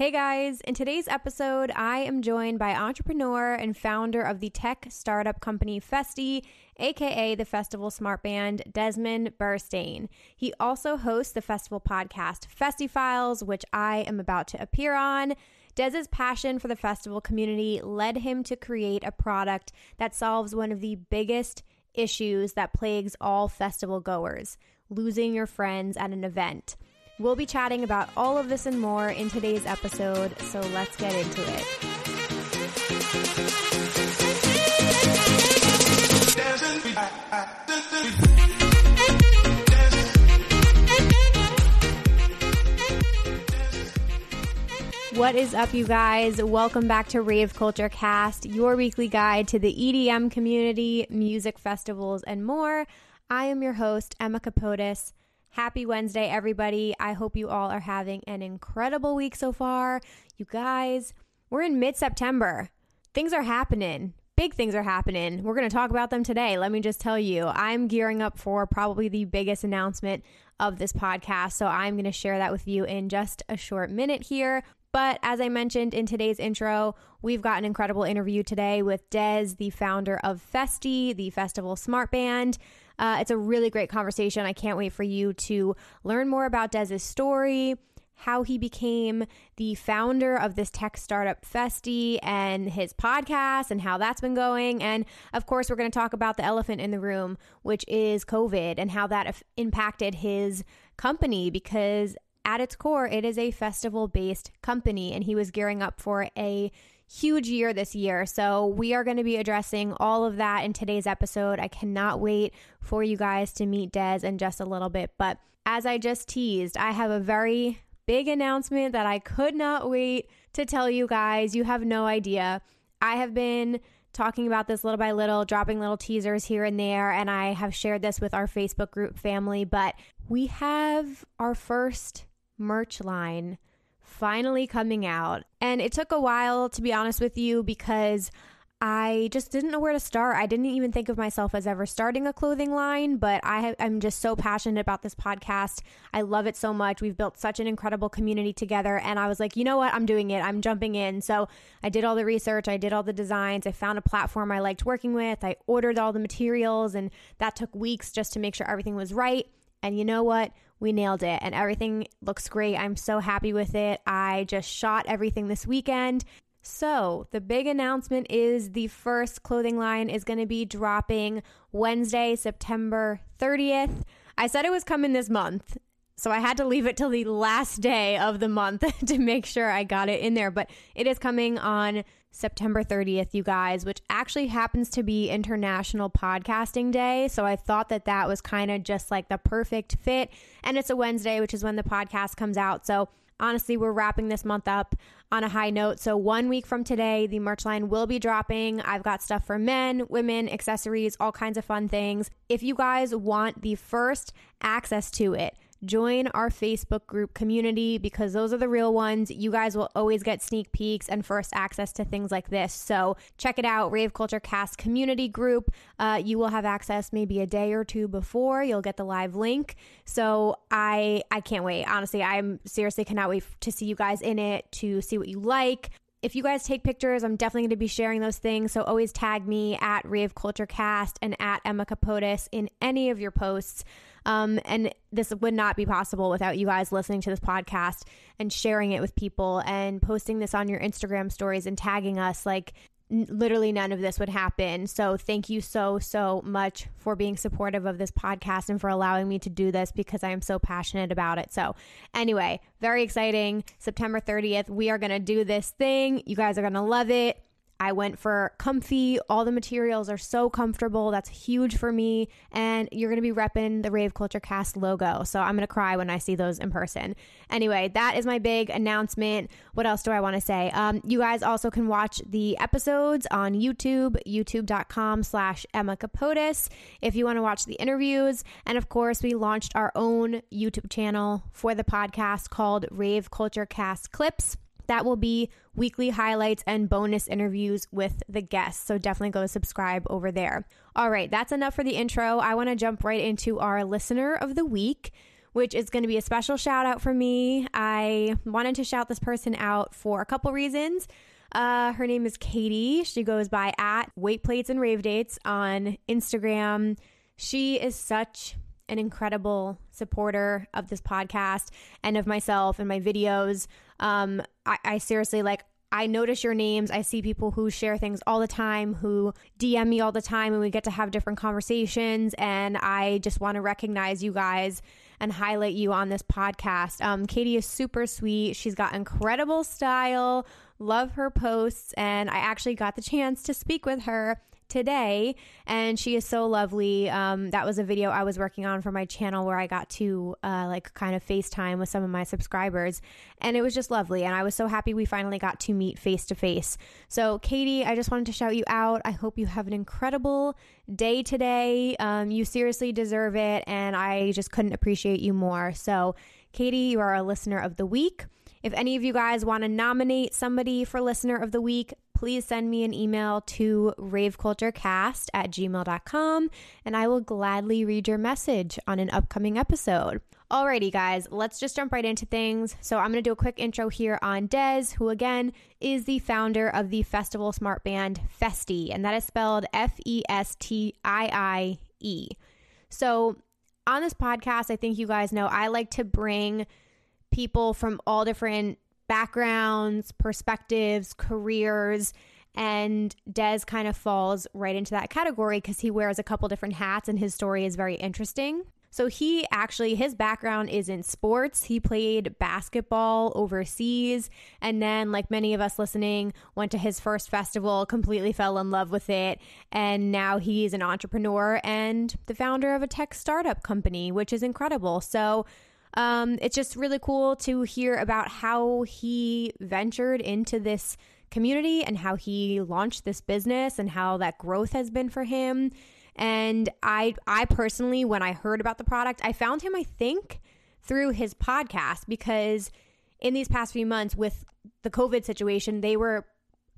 Hey guys, in today's episode, I am joined by entrepreneur and founder of the tech startup company Festi, aka the Festival Smart Band, Desmond Burstein. He also hosts the festival podcast Festi Files, which I am about to appear on. Dez's passion for the festival community led him to create a product that solves one of the biggest issues that plagues all festival goers losing your friends at an event. We'll be chatting about all of this and more in today's episode, so let's get into it. What is up, you guys? Welcome back to Rave Culture Cast, your weekly guide to the EDM community, music festivals, and more. I am your host, Emma Capotis. Happy Wednesday, everybody. I hope you all are having an incredible week so far. You guys, we're in mid September. Things are happening. Big things are happening. We're going to talk about them today. Let me just tell you, I'm gearing up for probably the biggest announcement of this podcast. So I'm going to share that with you in just a short minute here. But as I mentioned in today's intro, we've got an incredible interview today with Dez, the founder of Festi, the festival smart band. Uh, it's a really great conversation. I can't wait for you to learn more about Dez's story, how he became the founder of this tech startup Festi and his podcast and how that's been going. And of course, we're going to talk about the elephant in the room, which is COVID and how that impacted his company because at its core, it is a festival based company and he was gearing up for a huge year this year. So, we are going to be addressing all of that in today's episode. I cannot wait for you guys to meet Dez in just a little bit. But as I just teased, I have a very big announcement that I could not wait to tell you guys. You have no idea. I have been talking about this little by little, dropping little teasers here and there, and I have shared this with our Facebook group family. But we have our first merch line finally coming out. And it took a while, to be honest with you, because I just didn't know where to start. I didn't even think of myself as ever starting a clothing line, but I am just so passionate about this podcast. I love it so much. We've built such an incredible community together. And I was like, you know what? I'm doing it. I'm jumping in. So I did all the research, I did all the designs, I found a platform I liked working with, I ordered all the materials, and that took weeks just to make sure everything was right. And you know what? We nailed it and everything looks great. I'm so happy with it. I just shot everything this weekend. So, the big announcement is the first clothing line is going to be dropping Wednesday, September 30th. I said it was coming this month, so I had to leave it till the last day of the month to make sure I got it in there, but it is coming on September 30th, you guys, which actually happens to be International Podcasting Day. So I thought that that was kind of just like the perfect fit. And it's a Wednesday, which is when the podcast comes out. So honestly, we're wrapping this month up on a high note. So, one week from today, the merch line will be dropping. I've got stuff for men, women, accessories, all kinds of fun things. If you guys want the first access to it, join our Facebook group community because those are the real ones. You guys will always get sneak peeks and first access to things like this. So check it out, Rave Culture Cast community group. Uh, you will have access maybe a day or two before. You'll get the live link. So I I can't wait. Honestly, I'm seriously cannot wait to see you guys in it to see what you like if you guys take pictures, I'm definitely going to be sharing those things. So always tag me at Rave Culture Cast and at Emma Capotis in any of your posts. Um, and this would not be possible without you guys listening to this podcast and sharing it with people and posting this on your Instagram stories and tagging us. Like, n- literally none of this would happen. So, thank you so, so much for being supportive of this podcast and for allowing me to do this because I am so passionate about it. So, anyway, very exciting. September 30th, we are going to do this thing. You guys are going to love it. I went for comfy. All the materials are so comfortable. That's huge for me. And you're going to be repping the Rave Culture Cast logo. So I'm going to cry when I see those in person. Anyway, that is my big announcement. What else do I want to say? Um, you guys also can watch the episodes on YouTube, youtube.com slash Emma Capotis, if you want to watch the interviews. And of course, we launched our own YouTube channel for the podcast called Rave Culture Cast Clips. That will be weekly highlights and bonus interviews with the guests. So definitely go subscribe over there. All right, that's enough for the intro. I want to jump right into our listener of the week. which is going to be a special shout out for me. I wanted to shout this person out for a couple reasons. Uh, her name is Katie. She goes by at Weight Plates and Rave Dates on Instagram. She is such an incredible supporter of this podcast and of myself and my videos. Um, I, I seriously like. I notice your names. I see people who share things all the time, who DM me all the time, and we get to have different conversations. And I just want to recognize you guys and highlight you on this podcast. Um, Katie is super sweet. She's got incredible style, love her posts, and I actually got the chance to speak with her today and she is so lovely. Um, that was a video i was working on for my channel where i got to uh, like kind of facetime with some of my subscribers and it was just lovely and i was so happy we finally got to meet face to face so katie i just wanted to shout you out. I hope you have an incredible day today. Um, you seriously deserve it and i just couldn't appreciate you more. So katie you are a listener of the week if any of you guys want to nominate somebody for listener of the week, please send me an email to raveculturecast at gmail.com and I will gladly read your message on an upcoming episode. Alrighty, guys, let's just jump right into things. So, I'm going to do a quick intro here on Dez, who again is the founder of the festival smart band Festi, and that is spelled F E S T I I E. So, on this podcast, I think you guys know I like to bring people from all different backgrounds, perspectives, careers. And Dez kind of falls right into that category because he wears a couple different hats and his story is very interesting. So he actually, his background is in sports. He played basketball overseas. And then, like many of us listening, went to his first festival, completely fell in love with it. And now he's an entrepreneur and the founder of a tech startup company, which is incredible. So, um, it's just really cool to hear about how he ventured into this community and how he launched this business and how that growth has been for him. And I I personally when I heard about the product, I found him I think through his podcast because in these past few months with the COVID situation, they were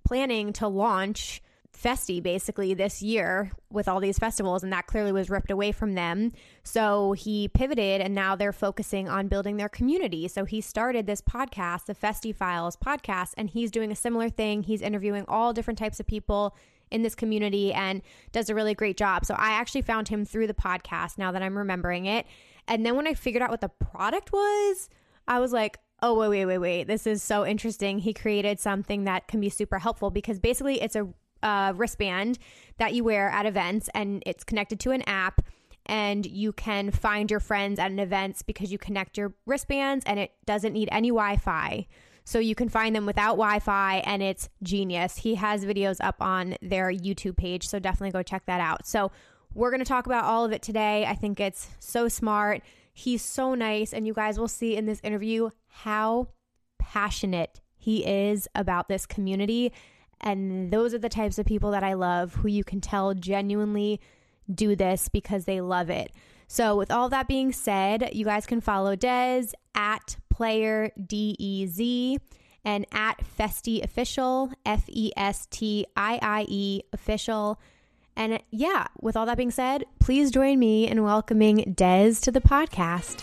planning to launch Festi basically this year with all these festivals, and that clearly was ripped away from them. So he pivoted, and now they're focusing on building their community. So he started this podcast, the Festi Files podcast, and he's doing a similar thing. He's interviewing all different types of people in this community and does a really great job. So I actually found him through the podcast now that I'm remembering it. And then when I figured out what the product was, I was like, oh, wait, wait, wait, wait. This is so interesting. He created something that can be super helpful because basically it's a uh, wristband that you wear at events, and it's connected to an app. And you can find your friends at an event because you connect your wristbands, and it doesn't need any Wi Fi. So you can find them without Wi Fi, and it's genius. He has videos up on their YouTube page, so definitely go check that out. So we're going to talk about all of it today. I think it's so smart. He's so nice, and you guys will see in this interview how passionate he is about this community and those are the types of people that I love who you can tell genuinely do this because they love it. So, with all that being said, you guys can follow Dez at player D E Z and at Festi Official, F E S T I I E Official. And yeah, with all that being said, please join me in welcoming Dez to the podcast.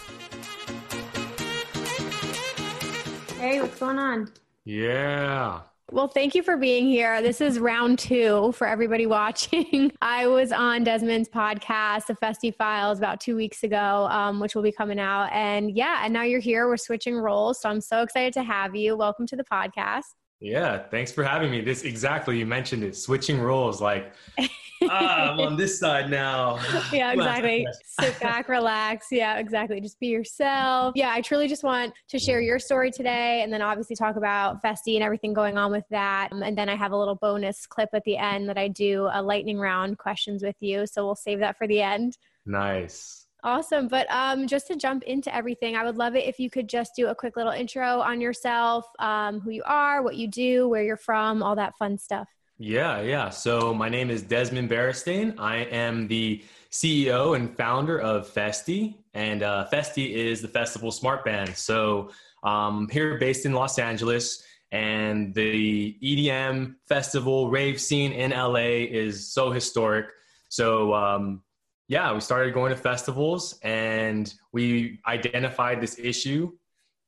Hey, what's going on? Yeah. Well, thank you for being here. This is round two for everybody watching. I was on Desmond's podcast, The Festi Files, about two weeks ago, um, which will be coming out. And yeah, and now you're here. We're switching roles. So I'm so excited to have you. Welcome to the podcast. Yeah, thanks for having me. This exactly, you mentioned it, switching roles. Like, ah, I'm on this side now. Yeah, exactly. Sit back, relax. Yeah, exactly. Just be yourself. Yeah, I truly just want to share your story today and then obviously talk about Festi and everything going on with that. Um, and then I have a little bonus clip at the end that I do a lightning round questions with you. So we'll save that for the end. Nice. Awesome. But um, just to jump into everything, I would love it if you could just do a quick little intro on yourself, um, who you are, what you do, where you're from, all that fun stuff. Yeah, yeah. So my name is Desmond Beristain. I am the CEO and founder of Festi, and uh, Festi is the festival smart band. So um, here based in Los Angeles, and the EDM festival rave scene in LA is so historic. So um, yeah, we started going to festivals and we identified this issue.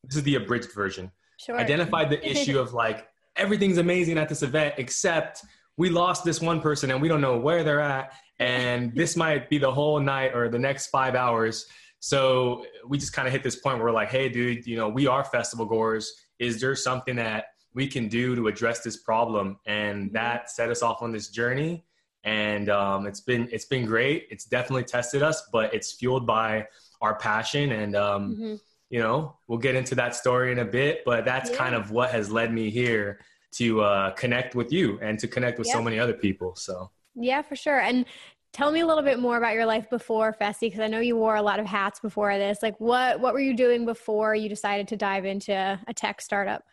This is the abridged version. Sure. Identified the issue of like everything's amazing at this event except we lost this one person and we don't know where they're at and this might be the whole night or the next 5 hours. So we just kind of hit this point where we're like, "Hey dude, you know, we are festival goers. Is there something that we can do to address this problem?" And Mm-hmm. that set us off on this journey and um, it's been it's been great. It's definitely tested us, but it's fueled by our passion, and um, Mhm. You know we'll get into that story in a bit. But that's Yeah. kind of what has led me here to uh, connect with you and to connect with so many other people. So Yeah, for sure. And tell me a little bit more about your life before Festi, because I know you wore a lot of hats before this. Like, what what were you doing before you decided to dive into a tech startup?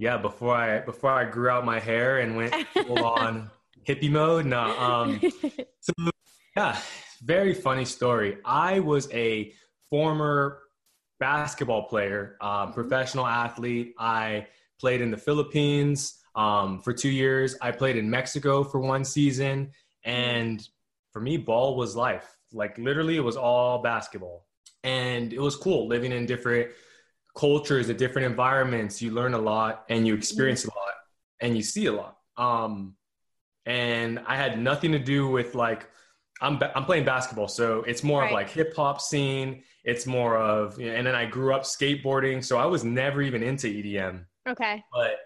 yeah, before I before I grew out my hair and went full on hippie mode, no. Um, So, yeah, very funny story. I was a former basketball player, uh, professional athlete. I played in the Philippines um, for two years. I played in Mexico for one season. And for me, ball was life. Like, literally, it was all basketball. And it was cool living in different cultures, and different environments. You learn a lot and you experience a lot and you see a lot. Um, and I had nothing to do with like I'm I'm playing basketball, so it's more Right. of like hip hop scene. It's more of and then I grew up skateboarding, so I was never even into EDM. okay. But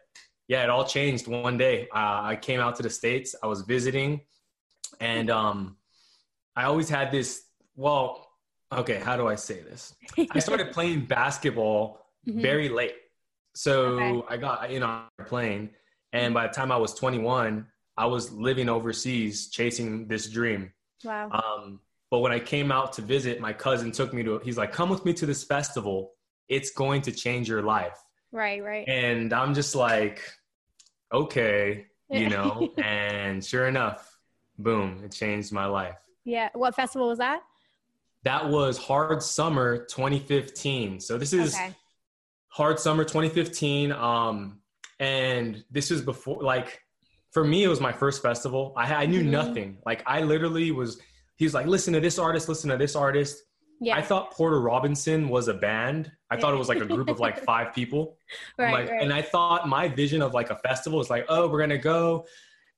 yeah, it all changed one day. Uh, I came out to the states. I was visiting, and um, I always had this. Well, okay, how do I say this? I started playing basketball Mhm. very late. So Okay. I got, you know, on a plane. And by the time I was 21, I was living overseas chasing this dream. Wow. Um, but when I came out to visit, my cousin took me to, he's like, come with me to this festival. It's going to change your life. right, right. And I'm just like, okay, you know, and sure enough, boom, it changed my life. yeah. What festival was that? That was Hard Summer 2015. So this is okay. Hard Summer 2015. Um, and this was before, like, for me, it was my first festival. I, I knew Mhm. nothing. Like, I literally was, he was like, listen to this artist, listen to this artist. Yeah. I thought Porter Robinson was a band. I thought it was like a group of like five people. Right, like, right. And I thought my vision of like a festival is like, oh, we're going to go.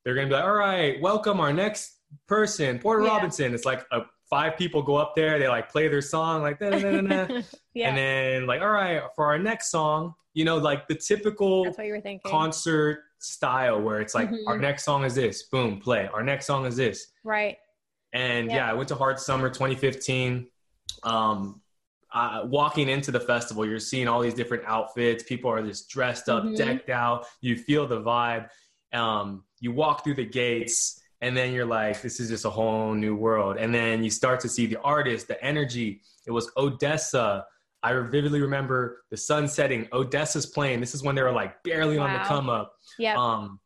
They're going to be like, all right, welcome our next person, Porter Yeah. Robinson. It's like a, five people go up there. They like play their song like, da, da, da, da, da. yeah. And then like, all right, for our next song, you know, like the typical That's what you were thinking. concert style where it's like, Mhm. our next song is this, boom, play. Our next song is this. right. And Yeah. yeah, I went to Hard Summer 2015. Um, uh, walking into the festival, you're seeing all these different outfits. People are just dressed up, Mhm. decked out. You feel the vibe. Um, you walk through the gates, and then you're like, this is just a whole new world. And then you start to see the artist, the energy. It was ODESZA. I vividly remember the sun setting. ODESZA's playing. This is when they were like barely on the come up Yeah. um,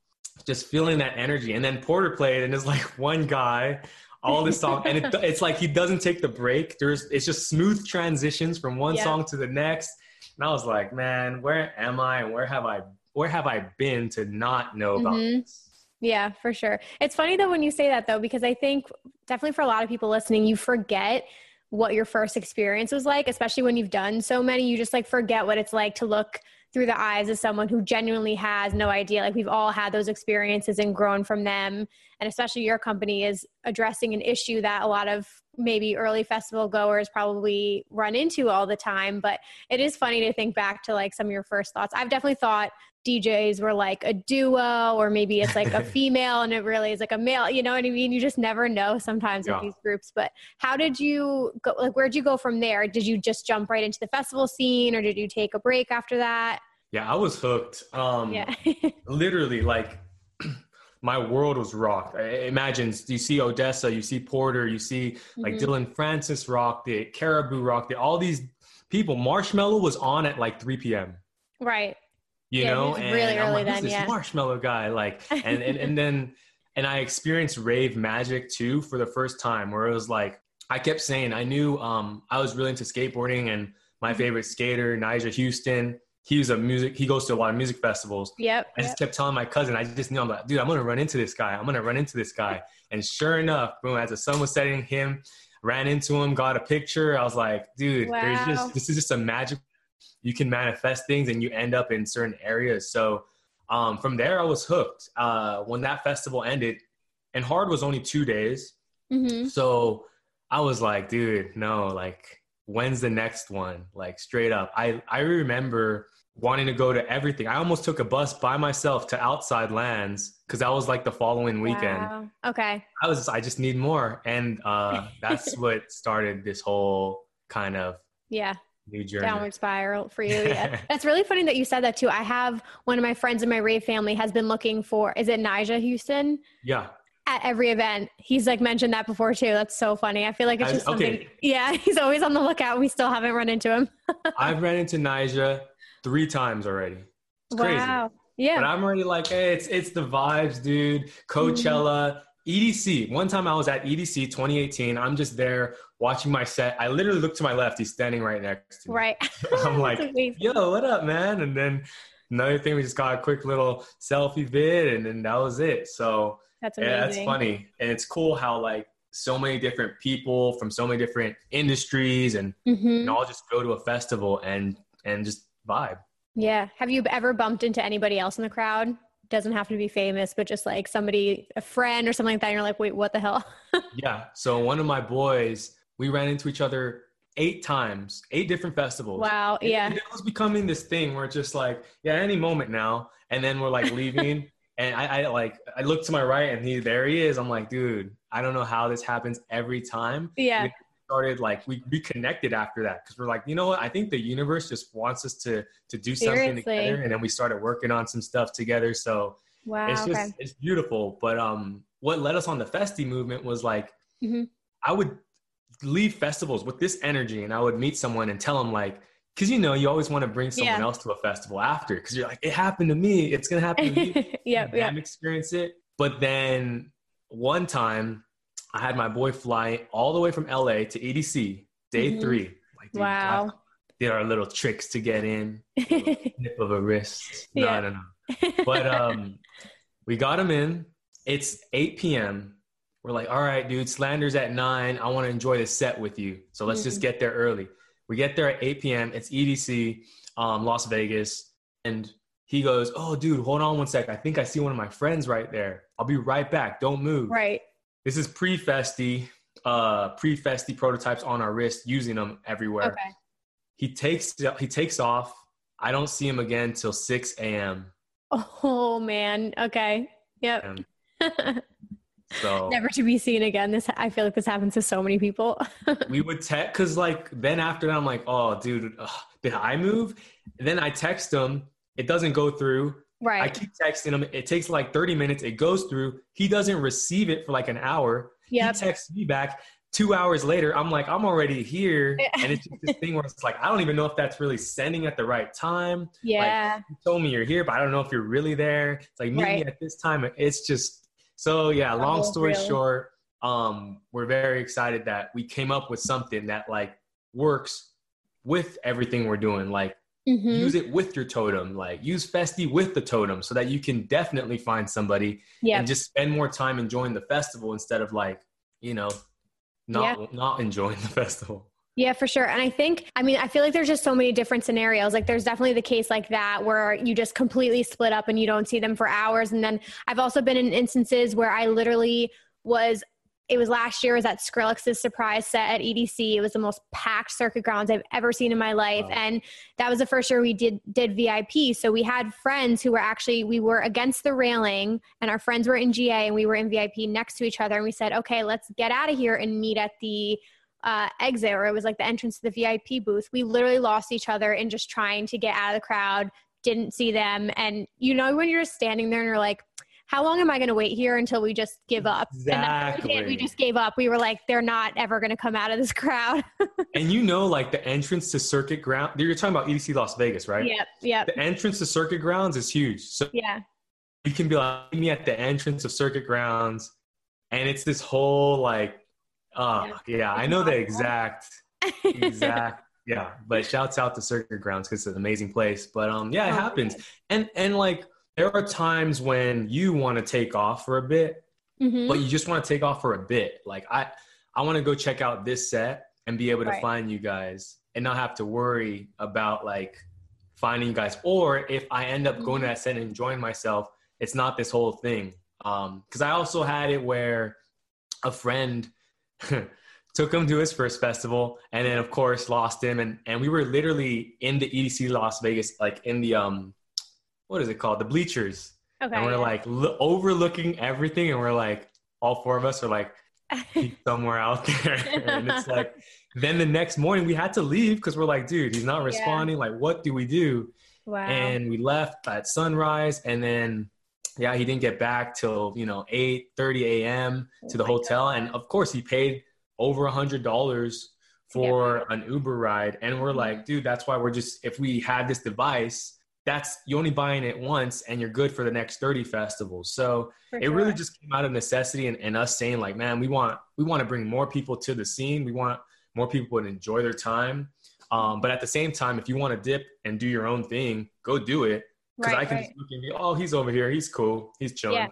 just feeling that energy. And then Porter played, and it's like one guy, all this song, and it, it's like he doesn't take the break. There's it's just smooth transitions from one Yeah. song to the next. And I was like, man, where am I, and where have I, where have I been to not know about Mhm. this? Yeah, for sure. It's funny though when you say that though, because I think definitely for a lot of people listening, you forget what your first experience was like, especially when you've done so many. You just like forget what it's like to look through the eyes of someone who genuinely has no idea. Like we've all had those experiences and grown from them. And especially your company is addressing an issue that a lot of maybe early festival goers probably run into all the time. But it is funny to think back to like some of your first thoughts. I've definitely thought DJs were like a duo, or maybe it's like a female and it really is like a male. You know what I mean? You just never know sometimes Yeah. with these groups. But how did you go? Like, where'd you go from there? Did you just jump right into the festival scene, or did you take a break after that? Yeah, I was hooked. Um, Yeah. literally like my world was rocked. I- Imagine you see ODESZA, you see Porter, you see like Mhm. Dillon Francis rocked it, Caribou rocked it. All these people. Marshmello was on at like 3 p.m. right. You Yeah, know, and really I'm early like, then, this yeah. Marshmello guy, like, and and and then and I experienced rave magic too for the first time, where it was like I kept saying I knew um I was really into skateboarding and my Mm-hmm. favorite skater Nyjah Huston. He's a music. He goes to a lot of music festivals. Yep. I just kept telling my cousin, I just knew I'm like, dude, I'm gonna run into this guy. I'm gonna run into this guy. And sure enough, boom, as the sun was setting, him, ran into him, got a picture. I was like, dude, wow. there's just this is just a magic. You can manifest things, and you end up in certain areas. So um, from there, I was hooked. Uh, when that festival ended, and hard was only two days, mm-hmm. so I was like, dude, no, like when's the next one? Like straight up. I I remember wanting to go to everything. I almost took a bus by myself to outside lands because that was like the following weekend. Wow. Okay. I was I just need more. And uh that's what started this whole kind of yeah new journey. Downward spiral for you. Yeah. that's really funny that you said that too. I have one of my friends in my rave family has been looking for is it Nyjah Huston? Yeah at every event. He's like mentioned that before too. That's so funny. I feel like it's just I, something. Okay. Yeah, he's always on the lookout. We still haven't run into him. I've ran into Nyjah three times already. It's crazy. Wow. Yeah. But I'm already like, hey, it's it's the vibes, dude. Coachella, mm-hmm. EDC. One time I was at EDC 2018. I'm just there watching my set. I literally look to my left. He's standing right next to me. Right. I'm like, yo, what up, man? And then another thing, we just got a quick little selfie vid, and then that was it. So that's amazing. Yeah, that's funny, and it's cool how like so many different people from so many different industries and, mm-hmm. and all just go to a festival and and just vibe. Yeah. Have you ever bumped into anybody else in the crowd? Doesn't have to be famous, but just like somebody, a friend or something like that. And you're like, wait, what the hell? yeah. So one of my boys, we ran into each other eight times, eight different festivals. Wow. Yeah. And it was becoming this thing where it's just like, yeah, any moment now. And then we're like leaving. and I, I, like I look to my right and he there he is. I'm like, dude, I don't know how this happens every time. Yeah. Started like we reconnected after that because we're like, you know what? I think the universe just wants us to to do something Seriously. together, and then we started working on some stuff together. So wow, it's just okay. it's beautiful. But um, what led us on the Festi movement was like, mm-hmm. I would leave festivals with this energy, and I would meet someone and tell them like because you know you always want to bring someone yeah. else to a festival after because you're like it happened to me it's gonna happen to me yeah yeah experience it but then one time i had my boy fly all the way from la to edc day mm-hmm. three like dude, wow did our little tricks to get in nip of a wrist no yeah. no no but um we got him in it's 8 p.m we're like all right dude slander's at 9 i want to enjoy the set with you so let's mm-hmm. just get there early we get there at 8 p.m. It's EDC, um, Las Vegas. And he goes, Oh, dude, hold on one sec. I think I see one of my friends right there. I'll be right back. Don't move. Right. This is pre-Festi, uh, pre-Festi prototypes on our wrist, using them everywhere. Okay. He takes he takes off. I don't see him again till 6 a.m. Oh man. Okay. Yep. So never to be seen again. This I feel like this happens to so many people. we would text because like then after that I'm like, oh dude, ugh, did I move? And then I text him. It doesn't go through. Right. I keep texting him. It takes like 30 minutes. It goes through. He doesn't receive it for like an hour. Yeah. He texts me back two hours later. I'm like, I'm already here. and it's just this thing where it's like, I don't even know if that's really sending at the right time. Yeah. Like, you told me you're here, but I don't know if you're really there. It's like, meet right. me at this time. It's just, so yeah, long story real. short, um, we're very excited that we came up with something that like works with everything we're doing. Like mm-hmm. use it with your totem, like use Festi with the totem so that you can definitely find somebody yep. and just spend more time enjoying the festival instead of like, you know, not yeah. not enjoying the festival. Yeah, for sure. And I think, I mean, I feel like there's just so many different scenarios. Like, there's definitely the case like that where you just completely split up and you don't see them for hours. And then I've also been in instances where I literally was it was last year. It was at Skrillex's surprise set at EDC. It was the most packed circuit grounds I've ever seen in my life, wow. and that was the first year we did did VIP. So we had friends who were actually we were against the railing, and our friends were in GA, and we were in VIP next to each other. And we said, okay, let's get out of here and meet at the uh, exit or it was like the entrance to the VIP booth. We literally lost each other in just trying to get out of the crowd, didn't see them. And you know, when you're just standing there and you're like, how long am I going to wait here until we just give up? Exactly. And we, we just gave up. We were like, they're not ever going to come out of this crowd. and you know, like the entrance to Circuit Ground, you're talking about EDC Las Vegas, right? Yep. Yep. The entrance to Circuit Grounds is huge. So yeah, you can be like, me at the entrance of Circuit Grounds. And it's this whole like Oh, yeah, yeah I know the exact, exact. yeah, but shouts out to Circuit Grounds because it's an amazing place. But um, yeah, it oh, happens. And and like there are times when you want to take off for a bit, mm-hmm. but you just want to take off for a bit. Like I, I want to go check out this set and be able to Right. find you guys and not have to worry about like finding you guys. Or if I end up going to Mhm. that set and enjoying myself, it's not this whole thing. Um, because I also had it where a friend took him to his first festival and then of course lost him and and we were literally in the EDC Las Vegas like in the um what is it called the bleachers Okay. and we're yeah. like lo- overlooking everything and we're like all four of us are like somewhere out there and it's like then the next morning we had to leave because we're like dude he's not Yeah. responding like what do we do wow. and we left at sunrise and then yeah he didn't get back till you know 8 30 a.m Oh to the my hotel and of course he paid over a hundred dollars for an uber ride and we're Mhm. like dude that's why we're just if we had this device that's you're only buying it once and you're good for the next 30 festivals. So For it really just came out of necessity and, and us saying like man we want we want to bring more people to the scene. We want more people to enjoy their time. Um, but at the same time if you want to dip and do your own thing go do it. Because right, i can right. just look and be oh he's over here. He's cool. He's chilling. Yeah.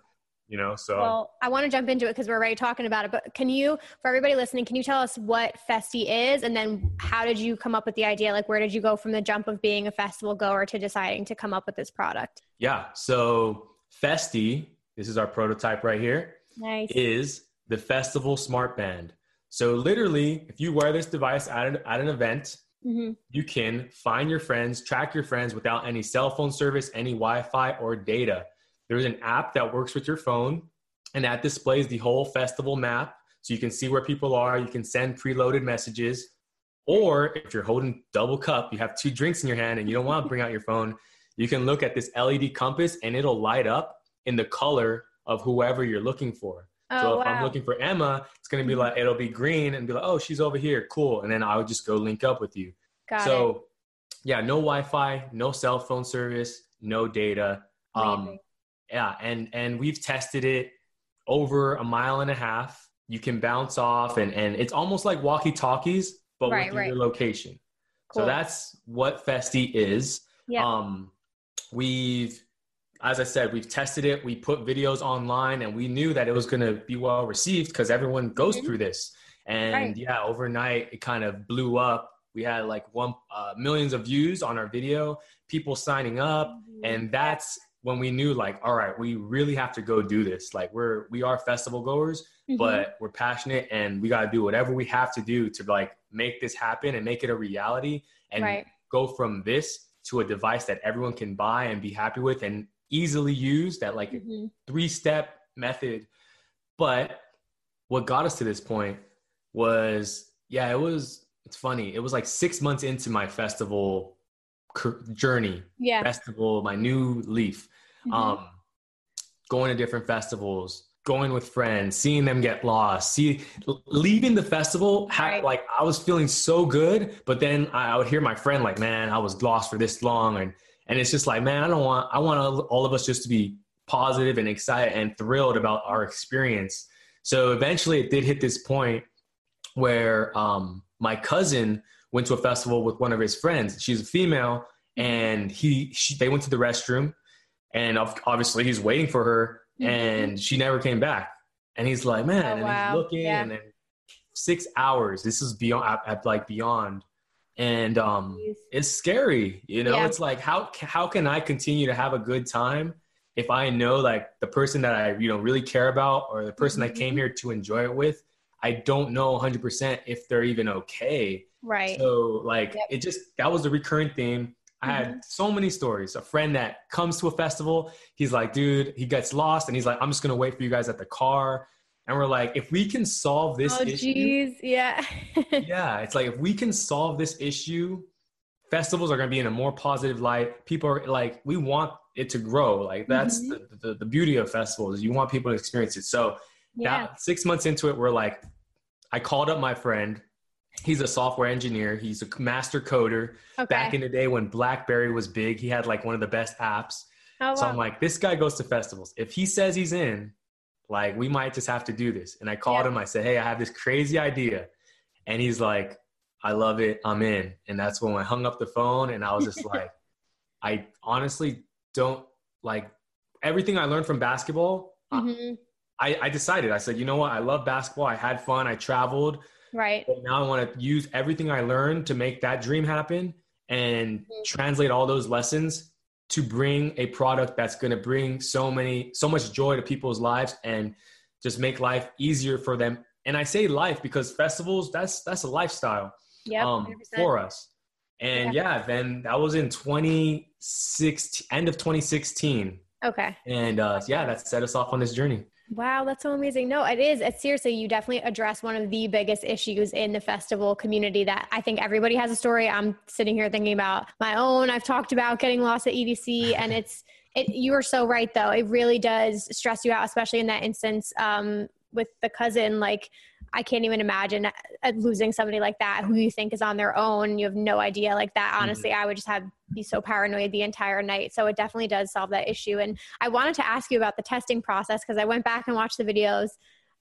You know so Well, I want to jump into it because we're already talking about it. But can you, for everybody listening, can you tell us what Festi is, and then how did you come up with the idea? Like, where did you go from the jump of being a festival goer to deciding to come up with this product? yeah so festi this is our prototype right here Nice. is the festival smart band so literally if you wear this device at an, at an event hmm you can find your friends, track your friends without any cell phone service, any Wi Fi, or data. There's an app that works with your phone, and that displays the whole festival map. So you can see where people are, you can send preloaded messages. Or if you're holding double cup, you have two drinks in your hand and you don't want to bring out your phone, you can look at this LED compass and it'll light up in the color of whoever you're looking for. Oh, so if wow. I'm looking for Emma, it's gonna be Mhm. like it'll be green and be like, oh, she's over here, cool. And then I would just go link up with you. Got it. so yeah, no Wi-Fi, no cell phone service, no data. Um. Yeah, and and we've tested it over a mile and a half. You can bounce off, and and it's almost like walkie-talkies, but Right, with right. your location. Cool. So that's what Festi is. Yeah. Um, we've, as I said, we've tested it. We put videos online, and we knew that it was going to be well received because everyone goes Mhm. through this. And Right. yeah, overnight it kind of blew up. We had like one uh, millions of views on our video, people signing up, Mm-hmm. and that's when we knew like, all right, we really have to go do this. Like we're we are festival goers, Mhm. but we're passionate and we got to do whatever we have to do to like make this happen and make it a reality and Right. go from this to a device that everyone can buy and be happy with and easily use that like Mhm. three step method but what got us to this point was yeah it was it's funny it was like six months into my festival journey yeah. festival my new leaf Mhm. um, going to different festivals, going with friends, seeing them get lost, see leaving the festival. Ha- Right. Like I was feeling so good, but then I, would hear my friend like, "Man, I was lost for this long," and and it's just like, man, I don't want. I want all all of us just to be positive and excited and thrilled about our experience. So eventually, it did hit this point where um, my cousin went to a festival with one of his friends. She's a female, and he she, they went to the restroom, and obviously he's waiting for her, Mhm. and she never came back. And he's like, man, Oh, and wow. he's looking, Yeah. and then six hours. This is beyond at, at like beyond, and um, Jeez. it's scary. You know, Yeah. it's like how how can I continue to have a good time if I know like the person that I you know really care about or the person I came Mhm. here to enjoy it with, I don't know 100% if they're even okay. Right. So like Yep. it just that was the recurring theme. I Mm-hmm. had so many stories. A friend that comes to a festival, he's like, dude, he gets lost and he's like, I'm just gonna wait for you guys at the car. And we're like, if we can solve this oh, issue, jeez. Yeah. yeah, it's like if we can solve this issue, festivals are gonna be in a more positive light. People are like, we want it to grow. Like that's Mhm. the, the, the beauty of festivals. You want people to experience it. So yeah. that six months into it, we're like, I called up my friend. He's a software engineer. He's a master coder. Okay. Back in the day when BlackBerry was big, he had like one of the best apps. oh, So wow. I'm like, this guy goes to festivals. If he says he's in, like, we might just have to do this. And I called Yeah. him. I said, hey, I have this crazy idea. And he's like, I love it. I'm in. And that's when I hung up the phone and I was just like, I honestly don't like everything I learned from basketball. Mhm. I, I decided, I said, you know what? I love basketball. I had fun. I traveled. Right. But now I want to use everything I learned to make that dream happen and mm-hmm. translate all those lessons to bring a product that's going to bring so many, so much joy to people's lives and just make life easier for them. And I say life because festivals, that's, that's a lifestyle yep, um, for us. And yeah. yeah, then that was in 2016, end of 2016. Okay. And uh, yeah, that set us off on this journey. Wow, that's so amazing. No, it is. It's seriously, you definitely address one of the biggest issues in the festival community that I think everybody has a story. I'm sitting here thinking about my own. I've talked about getting lost at EDC and it's, it, you are so right though. It really does stress you out, especially in that instance um, with the cousin. Like, I can't even imagine uh, losing somebody like that who you think is on their own. You have no idea like that. Mm-hmm. Honestly, mm-hmm. I would just have be so paranoid the entire night. So it definitely does solve that issue. And I wanted to ask you about the testing process because I went back and watched the videos.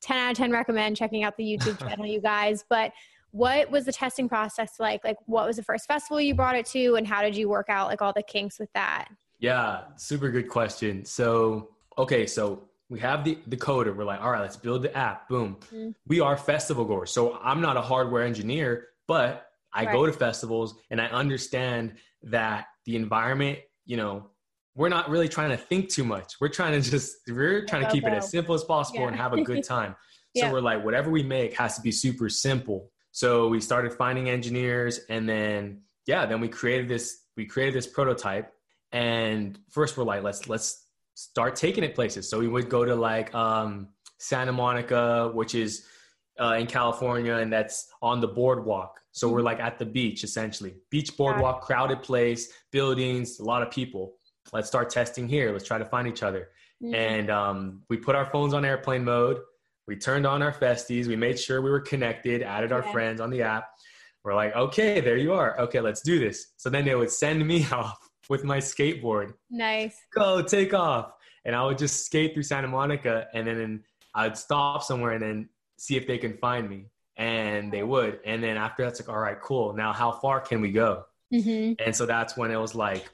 10 out of 10 recommend checking out the YouTube channel, you guys. But what was the testing process like? Like, what was the first festival you brought it to, and how did you work out like all the kinks with that? Yeah, super good question. So, okay, so we have the, the coder. We're like, all right, let's build the app. Boom. Mm-hmm. We are festival goers. So I'm not a hardware engineer, but I right. go to festivals and I understand that the environment, you know, we're not really trying to think too much. We're trying to just, we're trying to keep it as simple as possible yeah. and have a good time. so yeah. we're like, whatever we make has to be super simple. So we started finding engineers and then, yeah, then we created this, we created this prototype. And first we're like, let's, let's start taking it places. So we would go to like um, Santa Monica, which is uh, in California, and that's on the boardwalk. So we're like at the beach essentially. Beach boardwalk, crowded place, buildings, a lot of people. Let's start testing here. Let's try to find each other. Mm-hmm. And um, we put our phones on airplane mode. We turned on our festies. We made sure we were connected, added our yeah. friends on the app. We're like, okay, there you are. Okay, let's do this. So then they would send me off with my skateboard. Nice. Go take off. And I would just skate through Santa Monica and then I'd stop somewhere and then see if they can find me. And they would. And then after that's like, all right, cool. Now how far can we go? Mm-hmm. And so that's when it was like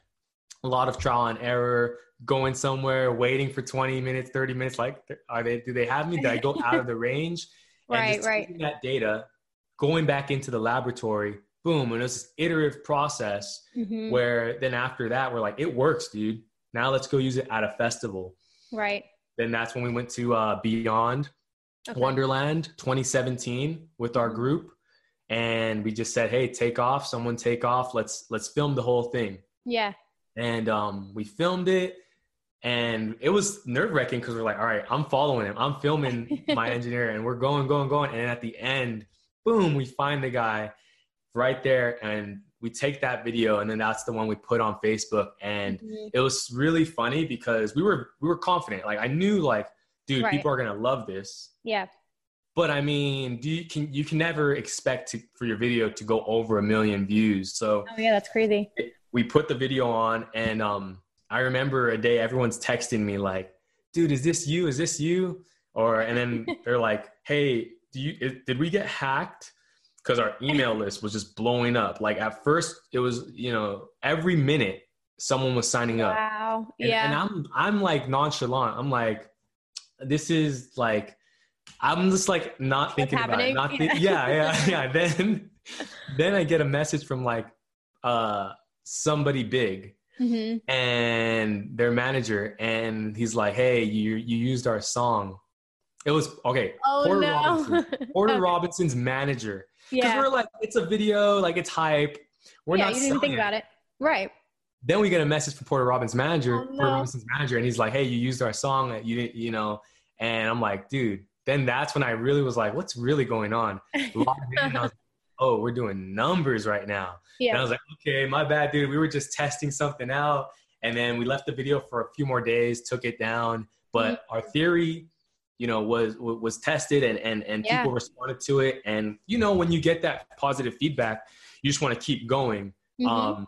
a lot of trial and error, going somewhere, waiting for 20 minutes, 30 minutes. Like, are they, do they have me? Did I go out of the range? right, right. That data, going back into the laboratory, boom. And it was this iterative process mm-hmm. where then after that, we're like, it works, dude. Now let's go use it at a festival. Right. Then that's when we went to uh, Beyond okay. Wonderland 2017 with our mm-hmm. group. And we just said, hey, take off, someone take off. Let's let's film the whole thing. Yeah. And um, we filmed it and it was nerve wracking because we're like, all right, I'm following him. I'm filming my engineer and we're going, going, going. And at the end, boom, we find the guy right there and we take that video and then that's the one we put on Facebook. And mm-hmm. it was really funny because we were we were confident. Like I knew like dude right. people are going to love this. Yeah. But I mean do you can you can never expect to, for your video to go over a million views. So oh yeah that's crazy. we put the video on and um I remember a day everyone's texting me like dude is this you? Is this you? Or and then they're like hey do you did we get hacked because our email list was just blowing up. Like at first, it was you know every minute someone was signing up. Wow. And, yeah. And I'm I'm like nonchalant. I'm like, this is like, I'm just like not What's thinking happening? about it. Not th- yeah, yeah, yeah. Then then I get a message from like uh somebody big. Mm-hmm. And their manager, and he's like, "Hey, you you used our song." It was okay. Oh Porter no! Robinson, Porter okay. Robinson's manager because yeah. we're like, it's a video, like it's hype. We're not, yeah, not. You didn't think about it, right? Then we get a message from Porter Robinson's manager, oh, no. Porter Robinson's manager, and he's like, "Hey, you used our song. You didn't, you know." And I'm like, dude. Then that's when I really was like, "What's really going on?" oh, we're doing numbers right now. Yeah. And I was like, okay, my bad, dude. We were just testing something out. And then we left the video for a few more days, took it down. But mm-hmm. our theory you know was was tested and and, and yeah. people responded to it. And you know when you get that positive feedback you just want to keep going. Mm-hmm. um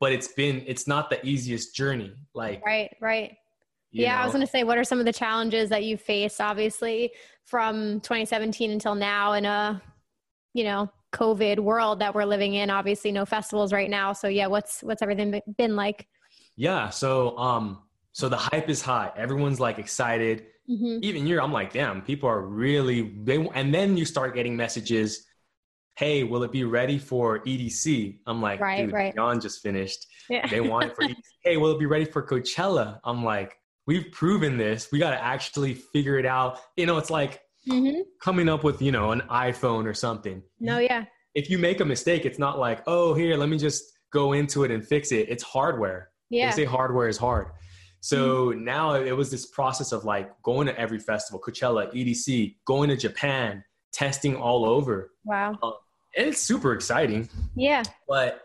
but it's been it's not the easiest journey like right right. yeah know? i was going to say what are some of the challenges that you faced obviously from 2017 until now in a you know covid world that we're living in? Obviously no festivals right now. So yeah what's what's everything been like? Yeah so um so the hype is high. Everyone's like excited mm-hmm. even you're, I'm like, damn, people are really, they, and then you start getting messages, hey, will it be ready for EDC? I'm like, right, dude, right. John just finished. Yeah. They want it for EDC. hey, will it be ready for Coachella? I'm like, we've proven this. We got to actually figure it out. You know, it's like mm-hmm. coming up with, you know, an iPhone or something. No, yeah. If you make a mistake, it's not like, oh, here, let me just go into it and fix it. It's hardware. Yeah. They say hardware is hard. So mm-hmm. now it was this process of like going to every festival, Coachella, EDC, going to Japan, testing all over. Wow. Uh, it's super exciting. Yeah. But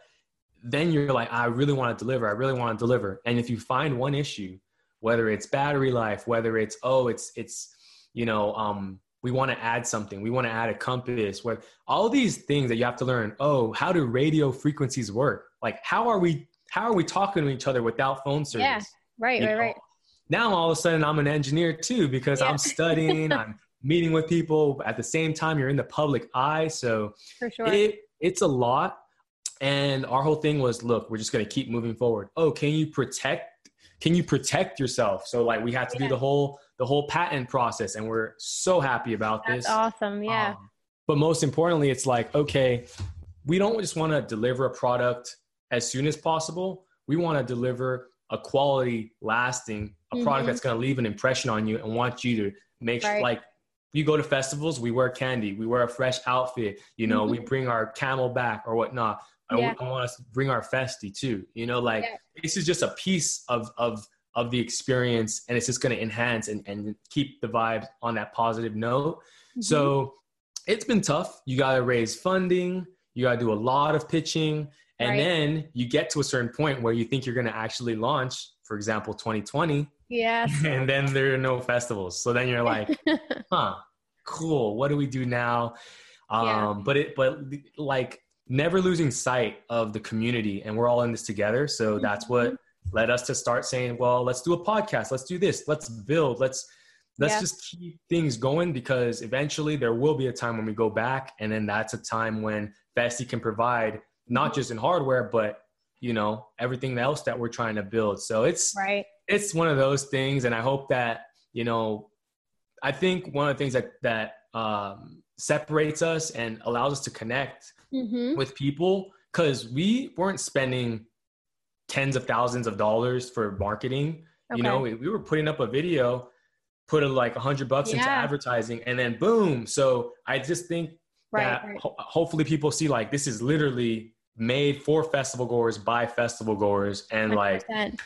then you're like, I really want to deliver. I really want to deliver. And if you find one issue, whether it's battery life, whether it's, oh, it's, it's, you know, um, we want to add something. We want to add a compass. Where all these things that you have to learn. Oh, how do radio frequencies work? Like, how are we how are we talking to each other without phone service? Yeah, right, you right, know? right. Now all of a sudden I'm an engineer too because yeah. I'm studying, I'm meeting with people at the same time. You're in the public eye, so for sure, it, it's a lot. And our whole thing was, look, we're just going to keep moving forward. Oh, can you protect? Can you protect yourself? So like we had to yeah. do the whole the whole patent process, and we're so happy about That's this. Awesome, yeah. Um, but most importantly, it's like okay, we don't just want to deliver a product as soon as possible. We want to deliver a quality, lasting, a mm-hmm. product that's going to leave an impression on you and want you to make right. sure, like, you go to festivals, we wear candy, we wear a fresh outfit, you know, mm-hmm. we bring our CamelBak or whatnot. Yeah. I, I, want us to bring our Festi too, you know, like yeah. this is just a piece of, of, of the experience and it's just going to enhance and, and keep the vibe on that positive note. Mm-hmm. So it's been tough. You got to raise funding. You got to do a lot of pitching and right. then you get to a certain point where you think you're going to actually launch, for example, 2020. Yes. And then there are no festivals. So then you're like, huh, cool. What do we do now? Um, yeah. But it, but like never losing sight of the community and we're all in this together. So mm-hmm. that's what led us to start saying, well, let's do a podcast. Let's do this. Let's build. Let's, let's yeah. just keep things going because eventually there will be a time when we go back. And then that's a time when Festi can provide not just in hardware, but you know everything else that we're trying to build. So it's right. It's one of those things, and I hope that you know. I think one of the things that that um, separates us and allows us to connect mm-hmm. with people because we weren't spending tens of thousands of dollars for marketing. Okay. You know, we, we, were putting up a video, put a, like a hundred bucks yeah. into advertising, and then boom. So I just think right, that right. Ho- hopefully people see like this is literally made for festival goers by festival goers and 100%. like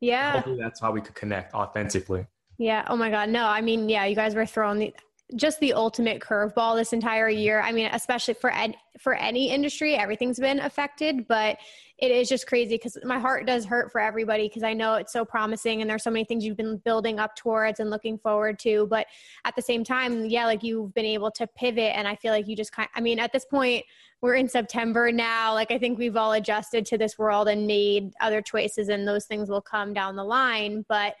yeah hopefully that's how we could connect authentically yeah oh my god no i mean yeah you guys were throwing the just the ultimate curveball this entire year. I mean, especially for ed, for any industry, everything's been affected, but it is just crazy because my heart does hurt for everybody because I know it's so promising and there's so many things you've been building up towards and looking forward to. But at the same time, yeah, like you've been able to pivot, and I feel like you just kind. I mean, at this point, we're in September now. Like I think we've all adjusted to this world and made other choices, and those things will come down the line, but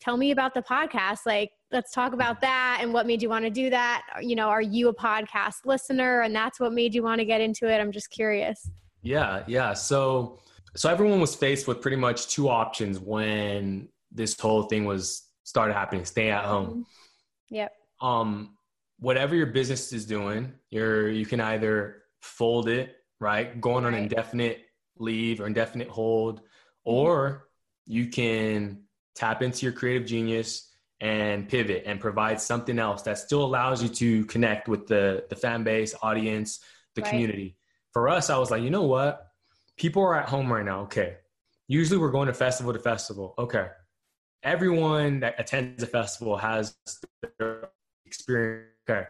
tell me about the podcast. Like, let's talk about that and what made you want to do that. You know, are you a podcast listener and that's what made you want to get into it? I'm just curious. Yeah, yeah. So, so everyone was faced with pretty much two options when this whole thing was started happening. Stay at home. Mm-hmm. Yep. Um, whatever your business is doing, you're you can either fold it, right, going on indefinite leave or indefinite hold, mm-hmm. or you can tap into your creative genius and pivot and provide something else that still allows you to connect with the the fan base audience the right. community. For us i was like you know what? People are at home right now. Okay. Usually we're going to festival to festival. Okay. Everyone that attends a festival has their experience. Okay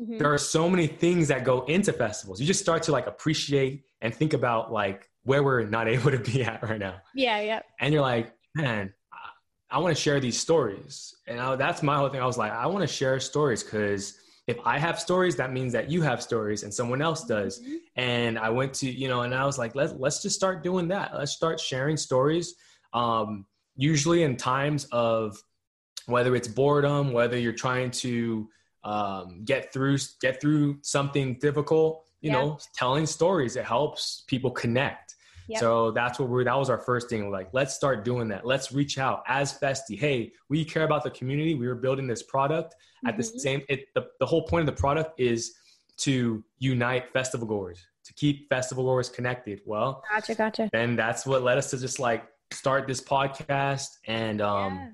mm-hmm. there are so many things that go into festivals you just start to like appreciate and think about like where we're not able to be at right now yeah yeah and you're like man I want to share these stories. And I, that's my whole thing. I was like, I want to share stories because if I have stories, that means that you have stories and someone else does. Mm-hmm. And I went to, you know, and I was like, let's, let's just start doing that. Let's start sharing stories. Um, usually in times of whether it's boredom, whether you're trying to um, get through, get through something difficult, you yeah. know, telling stories, it helps people connect. Yep. So that's what we're that was our first thing. Like, let's start doing that. Let's reach out as Festi. Hey, we care about the community. We were building this product mm-hmm. at the mm-hmm. same it the, the whole point of the product is to unite festival goers, to keep festival goers connected. Well, gotcha, gotcha. And that's what led us to just like start this podcast and um yeah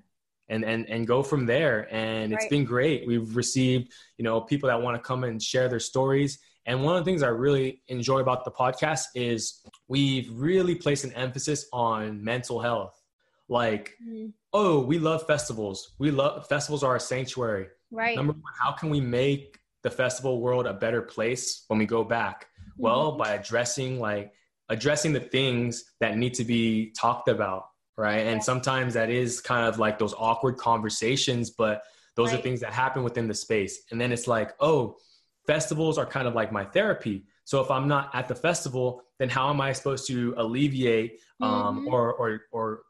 and and and go from there. And it's right. been great. We've received you know people that want to come and share their stories. And one of the things i really enjoy about the podcast is we've really placed an emphasis on mental health. Like mm-hmm. oh we love festivals. We love festivals are a sanctuary. Right. Number one how can we make the festival world a better place when we go back? Mm-hmm. well by addressing like addressing the things that need to be talked about right? And sometimes that is kind of like those awkward conversations, but those right. are things that happen within the space. And then it's like, oh, festivals are kind of like my therapy. So if I'm not at the festival, then how am I supposed to alleviate um, mm-hmm. or or or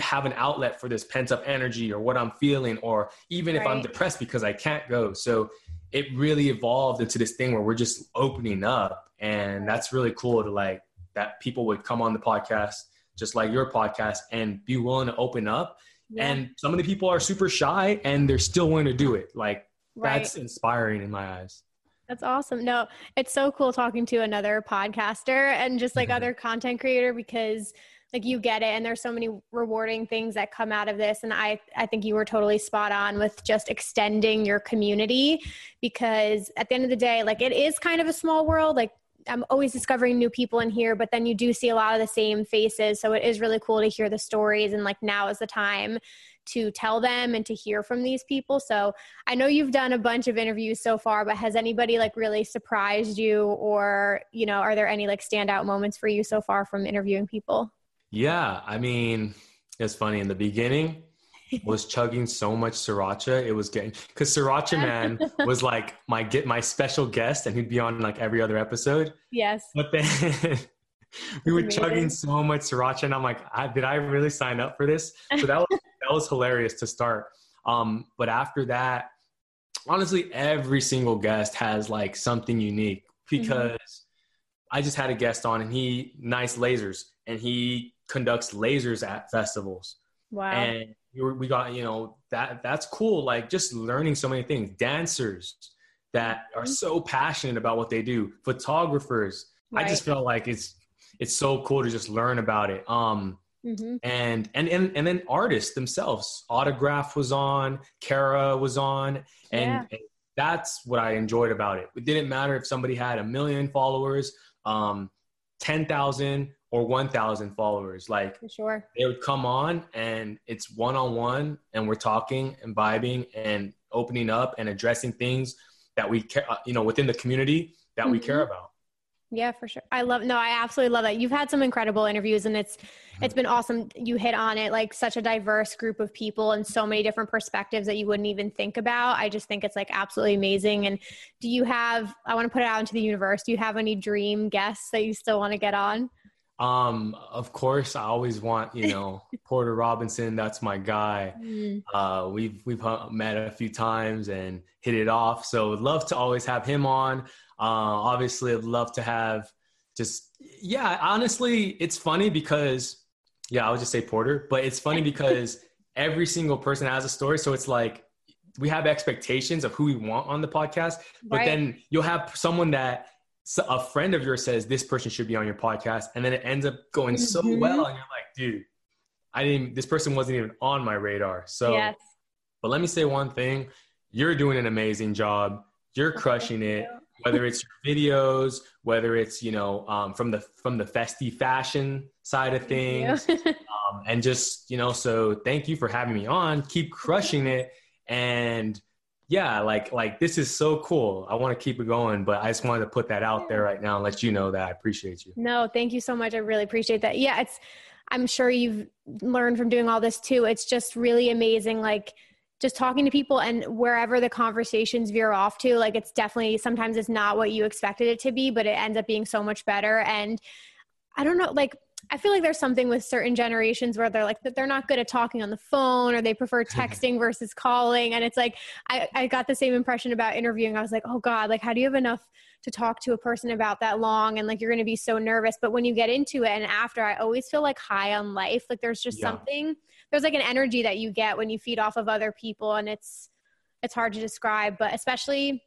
have an outlet for this pent up energy or what I'm feeling, or even right. if I'm depressed because I can't go. So it really evolved into this thing where we're just opening up, and that's really cool to like that people would come on the podcast just like your podcast, and be willing to open up. Yeah. And some of the people are super shy and they're still willing to do it. Like right. that's inspiring in my eyes. That's awesome. No, it's so cool talking to another podcaster and just like other content creator because like you get it and there's so many rewarding things that come out of this and I I think you were totally spot on with just extending your community because at the end of the day like it is kind of a small world like I'm always discovering new people in here, but then you do see a lot of the same faces. So it is really cool to hear the stories and like now is the time to tell them and to hear from these people. So I know you've done a bunch of interviews so far, but has anybody like really surprised you or, you know, are there any like standout moments for you so far from interviewing people? Yeah, I mean, it's funny in the beginning, was chugging so much sriracha. It was getting because Sriracha Man was like my get my special guest, and he'd be on like every other episode. Yes. But then we were amazing. chugging so much sriracha, and I'm like, I, did I really sign up for this? So that was that was hilarious to start. Um, but after that, honestly, every single guest has like something unique mm-hmm. because mm-hmm. I just had a guest on, and he nice lasers, and he conducts lasers at festivals. Wow. And we got you know that that's cool like just learning so many things dancers that are mm-hmm. so passionate about what they do photographers right. i just felt like it's it's so cool to just learn about it um mm-hmm. and, and and and then artists themselves Autograf was on kara was on and, yeah. and that's what i enjoyed about it it didn't matter if somebody had a million followers um 10,000 or 1000 followers. Like For sure. they would come on and it's one-on-one and we're talking and vibing and opening up and addressing things that we care uh, you know within the community that mm-hmm. we care mm-hmm. about. Yeah for sure. I love no i absolutely love that. You've had some incredible interviews and it's it's been awesome. You hit on it like such a diverse group of people and so many different perspectives that you wouldn't even think about. I just think it's like absolutely amazing. And do you have i want to put it out into the universe. Do you have any dream guests that you still want to get on um, of course, I always want you know Porter Robinson. That's my guy. Mm. Uh, we've we've met a few times and hit it off. So would love to always have him on. Uh, obviously, I'd love to have just yeah. Honestly, it's funny because yeah, I would just say Porter, but it's funny because every single person has a story. So it's like we have expectations of who we want on the podcast, but right. then you'll have someone that a friend of yours says this person should be on your podcast and then it ends up going mm-hmm. so well and you're like dude i didn't this person wasn't even on my radar. So yes. but let me say one thing. You're doing an amazing job. You're crushing it whether it's your videos whether it's you know um, from the from the festy fashion side of things. Um, and just you know so thank you for having me on. Keep crushing it. And yeah, like like this is so cool. I want to keep it going, but I just wanted to put that out there right now and let you know that I appreciate you. No, thank you so much. I really appreciate that. Yeah, it's I'm sure you've learned from doing all this too. It's just really amazing like just talking to people and wherever the conversations veer off to, like it's definitely sometimes it's not what you expected it to be, but it ends up being so much better and I don't know like I feel like there's something with certain generations where they're like that they're not good at talking on the phone or they prefer texting versus calling. And it's like I, I got the same impression about interviewing. I was like, oh God, like how do you have enough to talk to a person about that long and like you're gonna be so nervous. But when you get into it and after I always feel like high on life. Like there's just yeah. something there's like an energy that you get when you feed off of other people and it's it's hard to describe, but especially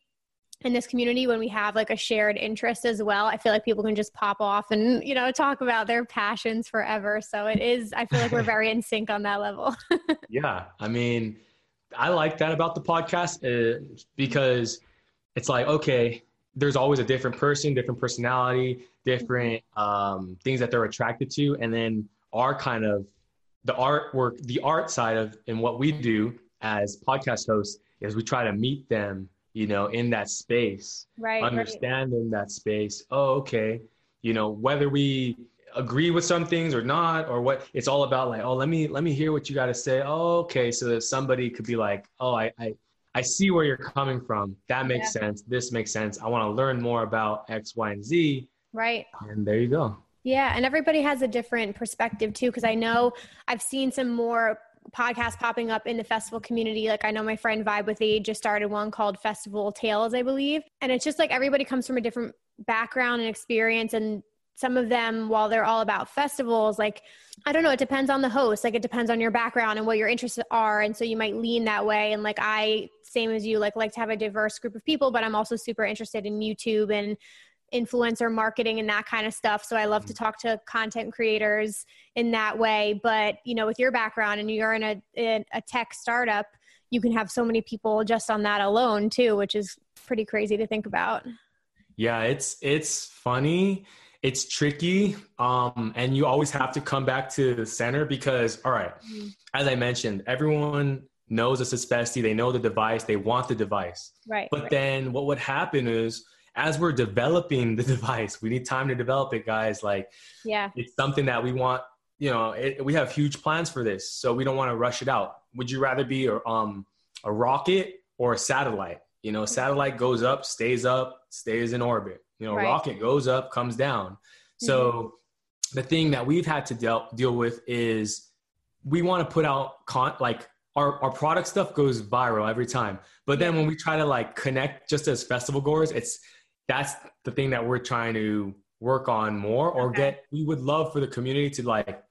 in this community when we have like a shared interest as well i feel like people can just pop off and you know talk about their passions forever. So it is i feel like we're very in sync on that level. Yeah i mean i like that about the podcast uh, because it's like okay there's always a different person different personality different um, things that they're attracted to. And then our kind of the artwork the art side of and what we do as podcast hosts is we try to meet them you know, in that space, right? Understanding right. that space. Oh, okay. You know, whether we agree with some things or not, or what it's all about like, oh, let me let me hear what you got to say. Oh, okay. So that somebody could be like, oh, I I, I see where you're coming from. That makes yeah. sense. This makes sense. I want to learn more about X, Y, and Z. Right. And there you go. Yeah, and everybody has a different perspective too. Because I know I've seen some more podcasts popping up in the festival community. Like I know my friend Vibe with Age just started one called Festival Tales, I believe. And it's just like everybody comes from a different background and experience and some of them while they're all about festivals like i don't know it depends on the host like it depends on your background and what your interests are and so you might lean that way and like i same as you like like to have a diverse group of people but i'm also super interested in youtube and influencer marketing and that kind of stuff. So I love to mm-hmm. talk to content creators in that way. But you know, with your background and you're in a in a tech startup, you can have so many people just on that alone too, which is pretty crazy to think about. Yeah, it's it's funny. It's tricky. Um, and you always have to come back to the center because all right, mm-hmm. as I mentioned, everyone knows it's a Festi, they know the device, they want the device. Right. But right. then what would happen is as we're developing the device, we need time to develop it, guys. Like, yeah, it's something that we want. You know, it, we have huge plans for this, so we don't want to rush it out. Would you rather be a, um, a rocket or a satellite? You know, satellite goes up, stays up, stays in orbit. You know, right. rocket goes up, comes down. So mm-hmm. the thing that we've had to deal deal with is we want to put out con like our, our product stuff goes viral every time. But then when we try to like connect just as festival goers, it's that's the thing that we're trying to work on more or okay. get we would love for the community to like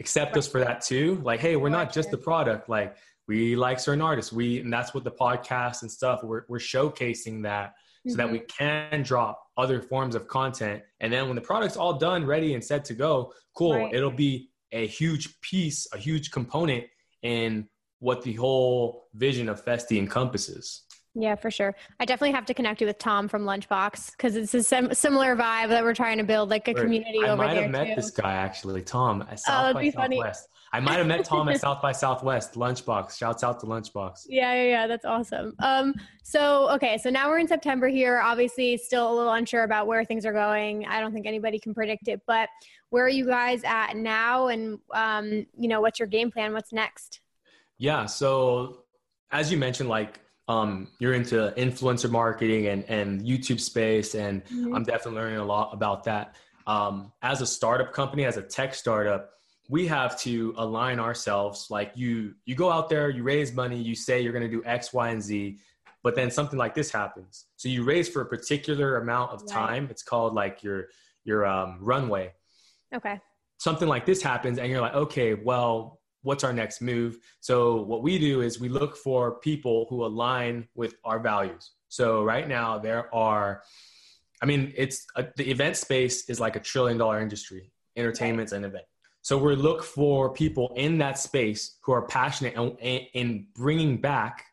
accept us for that too like hey we're not just the product like we like certain artists we and that's what the podcast and stuff we're, we're showcasing that so mm-hmm. that we mm-hmm. can drop other forms of content and then when the product's all done ready and set to go cool right. it'll be a huge piece a huge component in what the whole vision of festi encompasses yeah, for sure. I definitely have to connect you with Tom from Lunchbox because it's a sim- similar vibe that we're trying to build, like a community I over there. I might have met too. this guy actually, Tom at oh, South oh, by Southwest. I might have met Tom at South by Southwest. Lunchbox. Shouts out to Lunchbox. Yeah, yeah, yeah. That's awesome. Um, so okay, so now we're in September here. Obviously, still a little unsure about where things are going. I don't think anybody can predict it, but where are you guys at now? And um, you know, what's your game plan? What's next? Yeah. So as you mentioned, like um, you're into influencer marketing and, and YouTube space, and mm-hmm. I'm definitely learning a lot about that. Um, as a startup company, as a tech startup, we have to align ourselves. Like you, you go out there, you raise money, you say you're going to do X, Y, and Z, but then something like this happens. So you raise for a particular amount of time. Right. It's called like your your um, runway. Okay. Something like this happens, and you're like, okay, well, what's our next move? So what we do is we look for people who align with our values. So right now there are i mean it's a, the event space is like a trillion dollar industry entertainment's an event. So we look for people in that space who are passionate in, in bringing back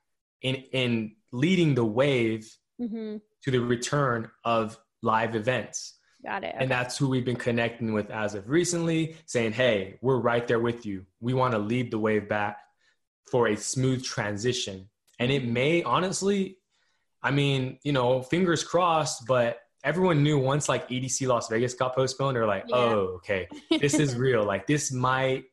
in in leading the wave mm-hmm. to the return of live events Got it. Okay. And that's who we've been connecting with as of recently, saying, hey, we're right there with you. We want to lead the wave back for a smooth transition. And it may honestly, I mean, you know, fingers crossed, but everyone knew once like EDC Las Vegas got postponed, they're like, yeah. oh, okay, this is real. like this might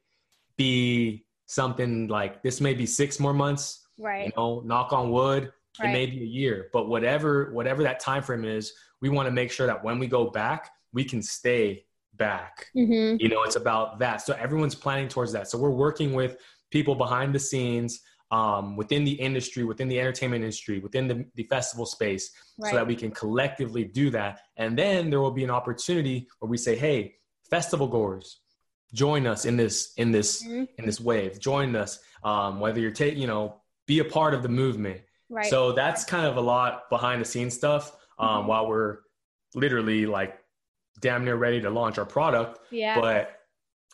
be something like this may be six more months. Right. You know, knock on wood. Right. It may be a year, but whatever whatever that time frame is, we want to make sure that when we go back, we can stay back. Mm-hmm. You know, it's about that. So everyone's planning towards that. So we're working with people behind the scenes, um, within the industry, within the entertainment industry, within the, the festival space, right. so that we can collectively do that. And then there will be an opportunity where we say, hey, festival goers, join us in this in this mm-hmm. in this wave. Join us, um, whether you're taking, you know, be a part of the movement. Right. So that's kind of a lot behind the scenes stuff. Um, mm-hmm. While we're literally like damn near ready to launch our product. Yeah. But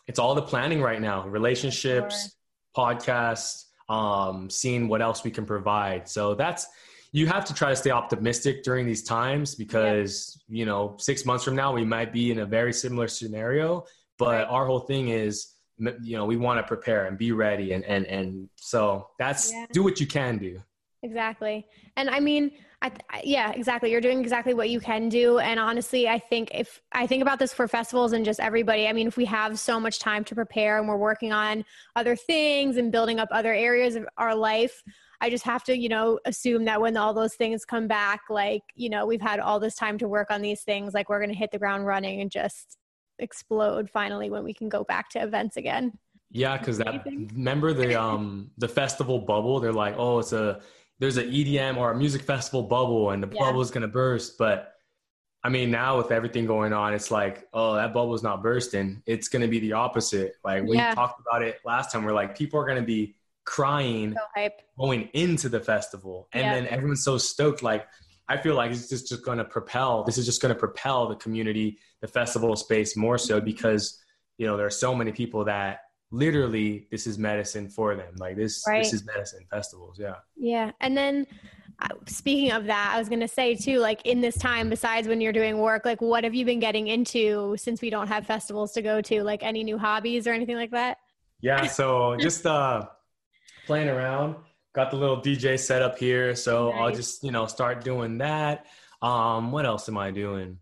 it's all the planning right now relationships, sure. podcasts, um, seeing what else we can provide. So that's, you have to try to stay optimistic during these times because, yeah. you know, six months from now, we might be in a very similar scenario. But right. our whole thing is, you know, we want to prepare and be ready. And, and, and so that's yeah. do what you can do. Exactly. And I mean, I, yeah, exactly. You're doing exactly what you can do. And honestly, I think if I think about this for festivals and just everybody, I mean, if we have so much time to prepare and we're working on other things and building up other areas of our life, I just have to, you know, assume that when all those things come back, like, you know, we've had all this time to work on these things, like we're going to hit the ground running and just explode finally when we can go back to events again. Yeah, because that remember the um the festival bubble. They're like, oh, it's a there's an EDM or a music festival bubble and the yeah. bubble is going to burst. But I mean, now with everything going on, it's like, oh, that bubble's not bursting. It's going to be the opposite. Like we yeah. talked about it last time, we're like, people are going to be crying so going into the festival. And yeah. then everyone's so stoked. Like, I feel like it's just, just going to propel, this is just going to propel the community, the festival space more so because, you know, there are so many people that literally this is medicine for them like this right. this is medicine festivals yeah yeah and then uh, speaking of that i was going to say too like in this time besides when you're doing work like what have you been getting into since we don't have festivals to go to like any new hobbies or anything like that yeah so just uh playing around got the little dj set up here so nice. i'll just you know start doing that um what else am i doing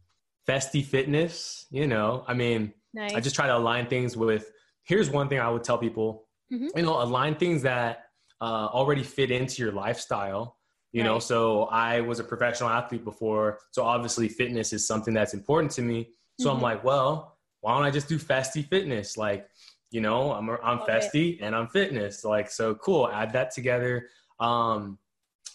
festy fitness you know i mean nice. i just try to align things with here's one thing I would tell people, mm-hmm. you know, align things that uh, already fit into your lifestyle. You right. know, so I was a professional athlete before, so obviously fitness is something that's important to me. So mm-hmm. I'm like, well, why don't I just do festy fitness? Like, you know, I'm I'm festy it. and I'm fitness. Like, so cool. Add that together. Um,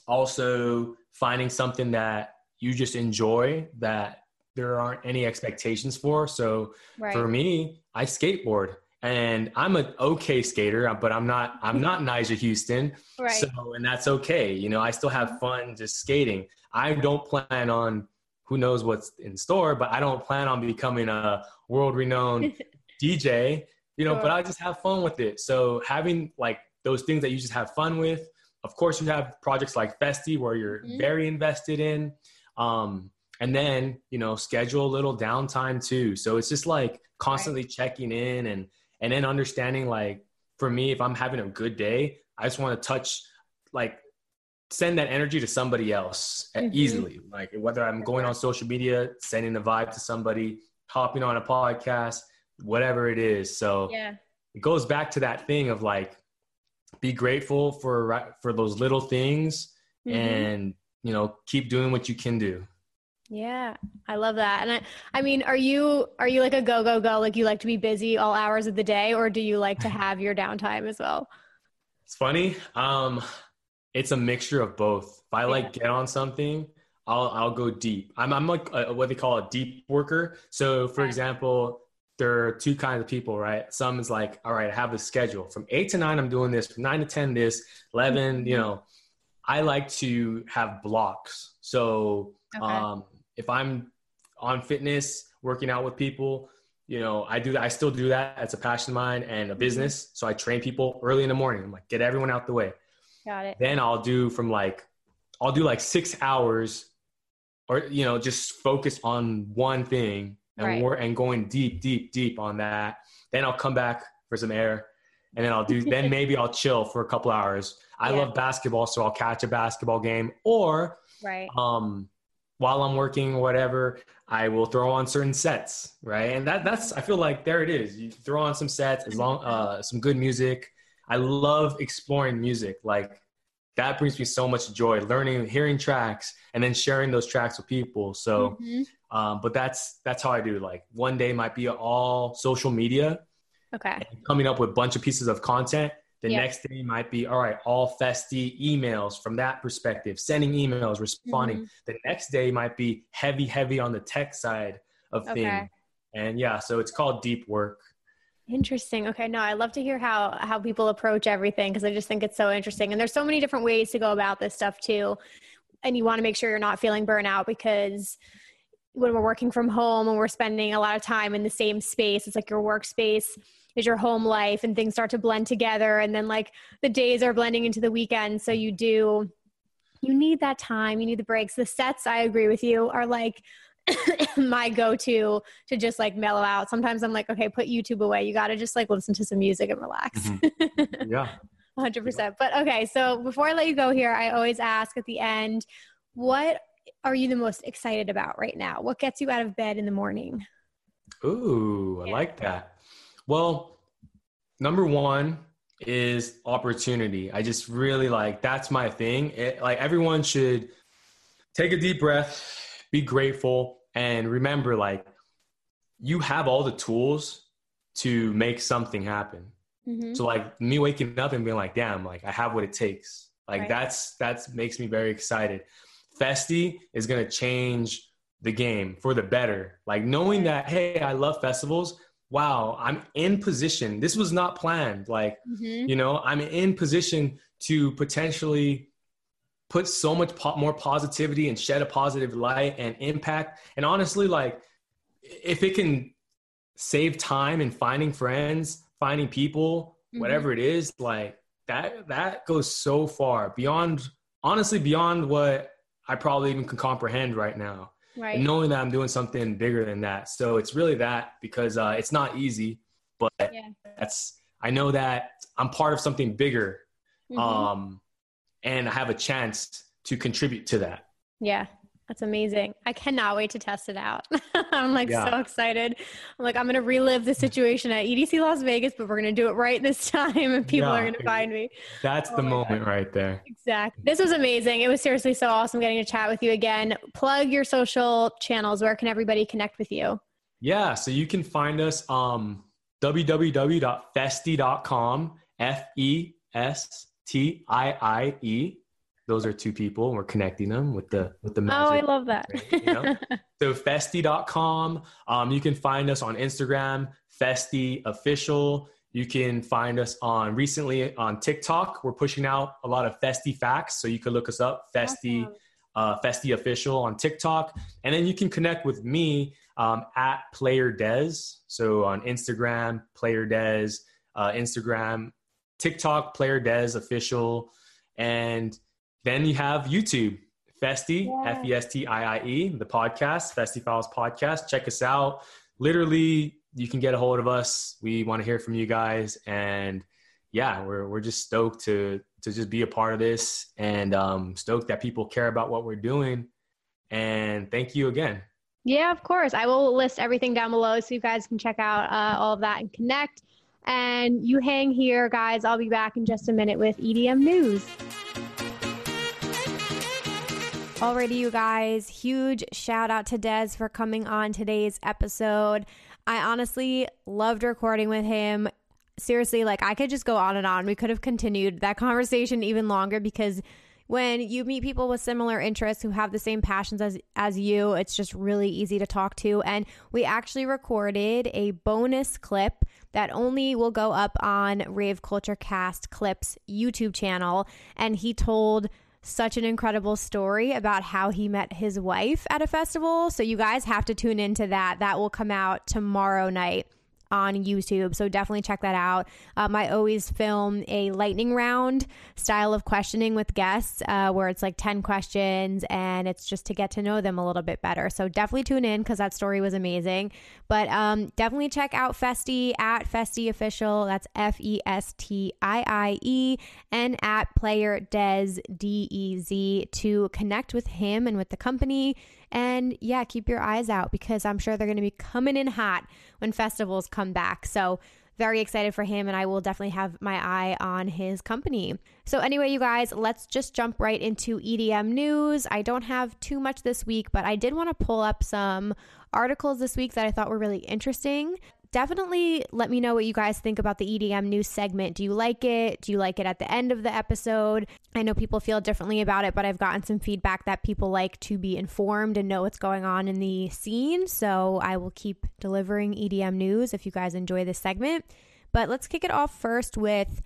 also finding something that you just enjoy that there aren't any expectations for. So right. for me, I skateboard and I'm an okay skater, but I'm not I'm not Nyjah Huston. Right. So and that's okay. You know, I still have fun just skating. I don't plan on who knows what's in store, but I don't plan on becoming a world renowned DJ, you know, sure. but I just have fun with it. So having like those things that you just have fun with. Of course, you have projects like Festi where you're mm-hmm. very invested in. Um, and then, you know, schedule a little downtime too. So it's just like constantly right. checking in and and then understanding like for me if i'm having a good day i just want to touch like send that energy to somebody else mm-hmm. easily like whether i'm going on social media sending the vibe to somebody hopping on a podcast whatever it is so yeah it goes back to that thing of like be grateful for for those little things mm-hmm. and you know keep doing what you can do yeah, I love that. And I, I mean, are you are you like a go go go? Like you like to be busy all hours of the day, or do you like to have your downtime as well? It's funny. Um, it's a mixture of both. If I yeah. like get on something, I'll I'll go deep. I'm I'm like a, what they call a deep worker. So, for example, there are two kinds of people, right? Some is like, all right, I have a schedule from eight to nine. I'm doing this. From nine to ten, this. 11 mm-hmm. You know, I like to have blocks. So. Okay. Um, if I'm on fitness, working out with people, you know, I do that. I still do that. It's a passion of mine and a mm-hmm. business. So I train people early in the morning. I'm like, get everyone out the way. Got it. Then I'll do from like, I'll do like six hours or, you know, just focus on one thing and right. work and going deep, deep, deep on that. Then I'll come back for some air and then I'll do, then maybe I'll chill for a couple hours. I yeah. love basketball. So I'll catch a basketball game or, right. um, while I'm working or whatever, I will throw on certain sets, right? And that that's I feel like there it is. You throw on some sets as long uh some good music. I love exploring music. Like that brings me so much joy learning hearing tracks and then sharing those tracks with people so mm-hmm. um, but that's that's how i do like one day might be all social media okay coming up with a bunch of pieces of content the yep. next day might be all right all festy emails from that perspective sending emails responding mm-hmm. the next day might be heavy heavy on the tech side of okay. things and yeah so it's called deep work Interesting. Okay, no, I love to hear how how people approach everything because I just think it's so interesting. And there's so many different ways to go about this stuff too. And you want to make sure you're not feeling burnout because when we're working from home and we're spending a lot of time in the same space, it's like your workspace is your home life and things start to blend together and then like the days are blending into the weekend so you do you need that time, you need the breaks. The sets, I agree with you, are like my go-to to just like mellow out. Sometimes I'm like, okay, put YouTube away. You got to just like listen to some music and relax. Mm-hmm. Yeah. 100%. But okay, so before I let you go here, I always ask at the end, what are you the most excited about right now? What gets you out of bed in the morning? Ooh, I yeah. like that. Well, number one is opportunity. I just really like that's my thing. It, like everyone should take a deep breath, be grateful and remember like you have all the tools to make something happen mm-hmm. so like me waking up and being like damn like i have what it takes like right. that's that's makes me very excited Festi is to change the game for the better like knowing that hey i love festivals wow i'm in position this was not planned like mm-hmm. you know i'm in position to potentially put so much po- more positivity and shed a positive light and impact. And honestly, like if it can save time in finding friends, finding people, mm-hmm. whatever it is, like that that goes so far beyond honestly beyond what I probably even can comprehend right now. Right. And knowing that I'm doing something bigger than that. So it's really that because uh, it's not easy, but yeah. that's I know that I'm part of something bigger. Mm-hmm. Um, and I have a chance to contribute to that. Yeah. That's amazing. I cannot wait to test it out. I'm like yeah. so excited. I'm like, I'm going to relive the situation at EDC Las Vegas, but we're going to do it right this time and people yeah. are going to find me. That's oh the moment God. right there. Exactly. This was amazing. It was seriously so awesome getting to chat with you again. Plug your social channels. Where can everybody connect with you? Yeah. So you can find us um www.festie.com, F E S T I I E. Those are two people. And we're connecting them with the with the magic. Oh, I love that. you know? so festie.com. Um, you can find us on Instagram, Festie Official. You can find us on recently on TikTok. We're pushing out a lot of Festie facts, so you can look us up, Festie, awesome. uh, Festie Official on TikTok, and then you can connect with me um, at Player Dez. So on Instagram, Player Dez, uh, Instagram TikTok, Player Dez official, and then you have YouTube, Festie, F E S T I I E, the podcast, Festie Files podcast. Check us out. Literally, you can get a hold of us. We want to hear from you guys, and yeah, we're we're just stoked to to just be a part of this, and um, stoked that people care about what we're doing. And thank you again. Yeah, of course. I will list everything down below so you guys can check out uh, all of that and connect. And you hang here, guys. I'll be back in just a minute with EDM news. Alrighty, you guys. Huge shout out to Dez for coming on today's episode. I honestly loved recording with him. Seriously, like I could just go on and on. We could have continued that conversation even longer because when you meet people with similar interests who have the same passions as as you, it's just really easy to talk to. And we actually recorded a bonus clip that only will go up on Rave Culture Cast Clips YouTube channel. And he told such an incredible story about how he met his wife at a festival. So you guys have to tune into that. That will come out tomorrow night on YouTube. So definitely check that out. Um, I always film a lightning round style of questioning with guests uh, where it's like 10 questions and it's just to get to know them a little bit better. So definitely tune in because that story was amazing. But um, definitely check out Festie at Festie Official. That's F E S T I I E and at Player Dez D E Z to connect with him and with the company and yeah, keep your eyes out because I'm sure they're going to be coming in hot when festivals come back. So very excited for him, and I will definitely have my eye on his company. So, anyway, you guys, let's just jump right into EDM news. I don't have too much this week, but I did want to pull up some articles this week that I thought were really interesting definitely let me know what you guys think about the EDM news segment. Do you like it? Do you like it at the end of the episode? I know people feel differently about it, but I've gotten some feedback that people like to be informed and know what's going on in the scene. So I will keep delivering EDM news if you guys enjoy this segment. But let's kick it off first with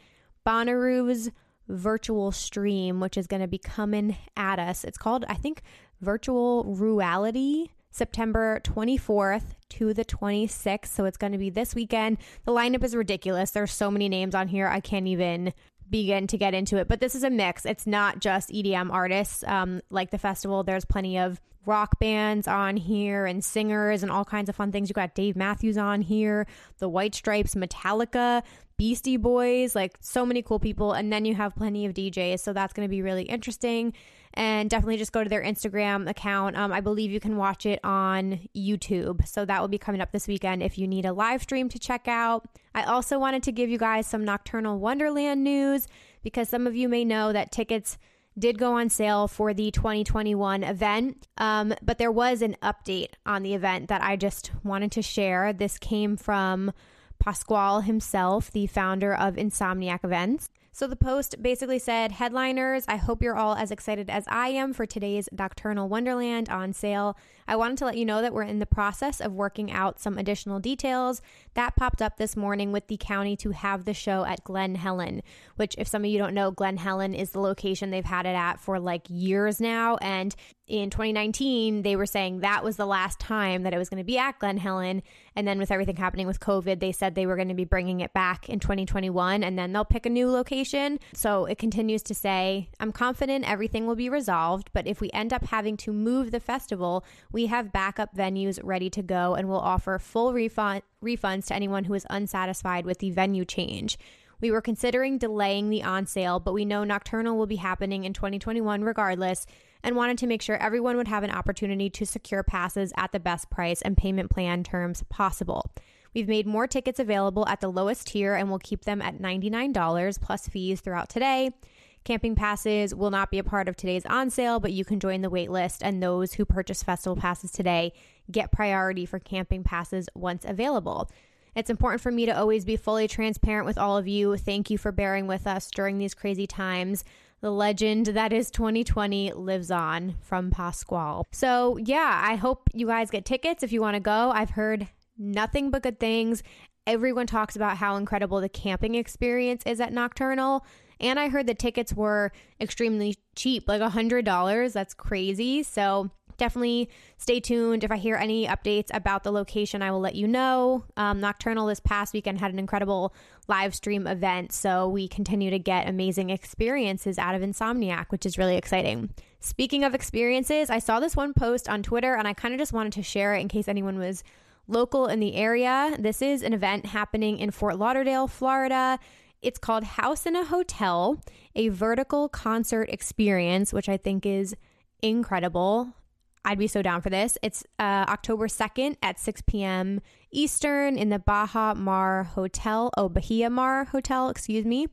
Bonnaroo's virtual stream, which is going to be coming at us. It's called, I think, Virtual Reality September 24th to the 26th. So it's going to be this weekend. The lineup is ridiculous. There's so many names on here. I can't even begin to get into it. But this is a mix. It's not just EDM artists um, like the festival. There's plenty of rock bands on here and singers and all kinds of fun things. You got Dave Matthews on here, the White Stripes, Metallica, Beastie Boys, like so many cool people. And then you have plenty of DJs. So that's going to be really interesting and definitely just go to their Instagram account. Um, I believe you can watch it on YouTube. So that will be coming up this weekend if you need a live stream to check out. I also wanted to give you guys some Nocturnal Wonderland news because some of you may know that tickets did go on sale for the 2021 event, um, but there was an update on the event that I just wanted to share. This came from Pasquale himself, the founder of Insomniac Events. So the post basically said, Headliners, I hope you're all as excited as I am for today's Nocturnal Wonderland on sale. I wanted to let you know that we're in the process of working out some additional details. That popped up this morning with the county to have the show at Glen Helen, which, if some of you don't know, Glen Helen is the location they've had it at for like years now. And in 2019, they were saying that was the last time that it was going to be at Glen Helen. And then with everything happening with COVID, they said they were going to be bringing it back in 2021 and then they'll pick a new location. So it continues to say, I'm confident everything will be resolved, but if we end up having to move the festival, we have backup venues ready to go and will offer full refund refunds to anyone who is unsatisfied with the venue change. We were considering delaying the on sale, but we know Nocturnal will be happening in 2021 regardless and wanted to make sure everyone would have an opportunity to secure passes at the best price and payment plan terms possible. We've made more tickets available at the lowest tier and will keep them at $99 plus fees throughout today. Camping passes will not be a part of today's on sale, but you can join the wait list, and those who purchase festival passes today get priority for camping passes once available. It's important for me to always be fully transparent with all of you. Thank you for bearing with us during these crazy times. The legend that is 2020 lives on from Pasquale. So, yeah, I hope you guys get tickets if you want to go. I've heard nothing but good things. Everyone talks about how incredible the camping experience is at Nocturnal. And I heard the tickets were extremely cheap, like a $100. That's crazy. So definitely stay tuned. If I hear any updates about the location, I will let you know. Um, Nocturnal this past weekend had an incredible live stream event. So we continue to get amazing experiences out of Insomniac, which is really exciting. Speaking of experiences, I saw this one post on Twitter and I kind of just wanted to share it in case anyone was local in the area. This is an event happening in Fort Lauderdale, Florida. It's called House in a Hotel, a vertical concert experience, which I think is incredible. I'd be so down for this. It's uh, October 2nd at 6 p.m. Eastern in the Baja Mar Hotel. Oh, Bahia Mar Hotel, excuse me.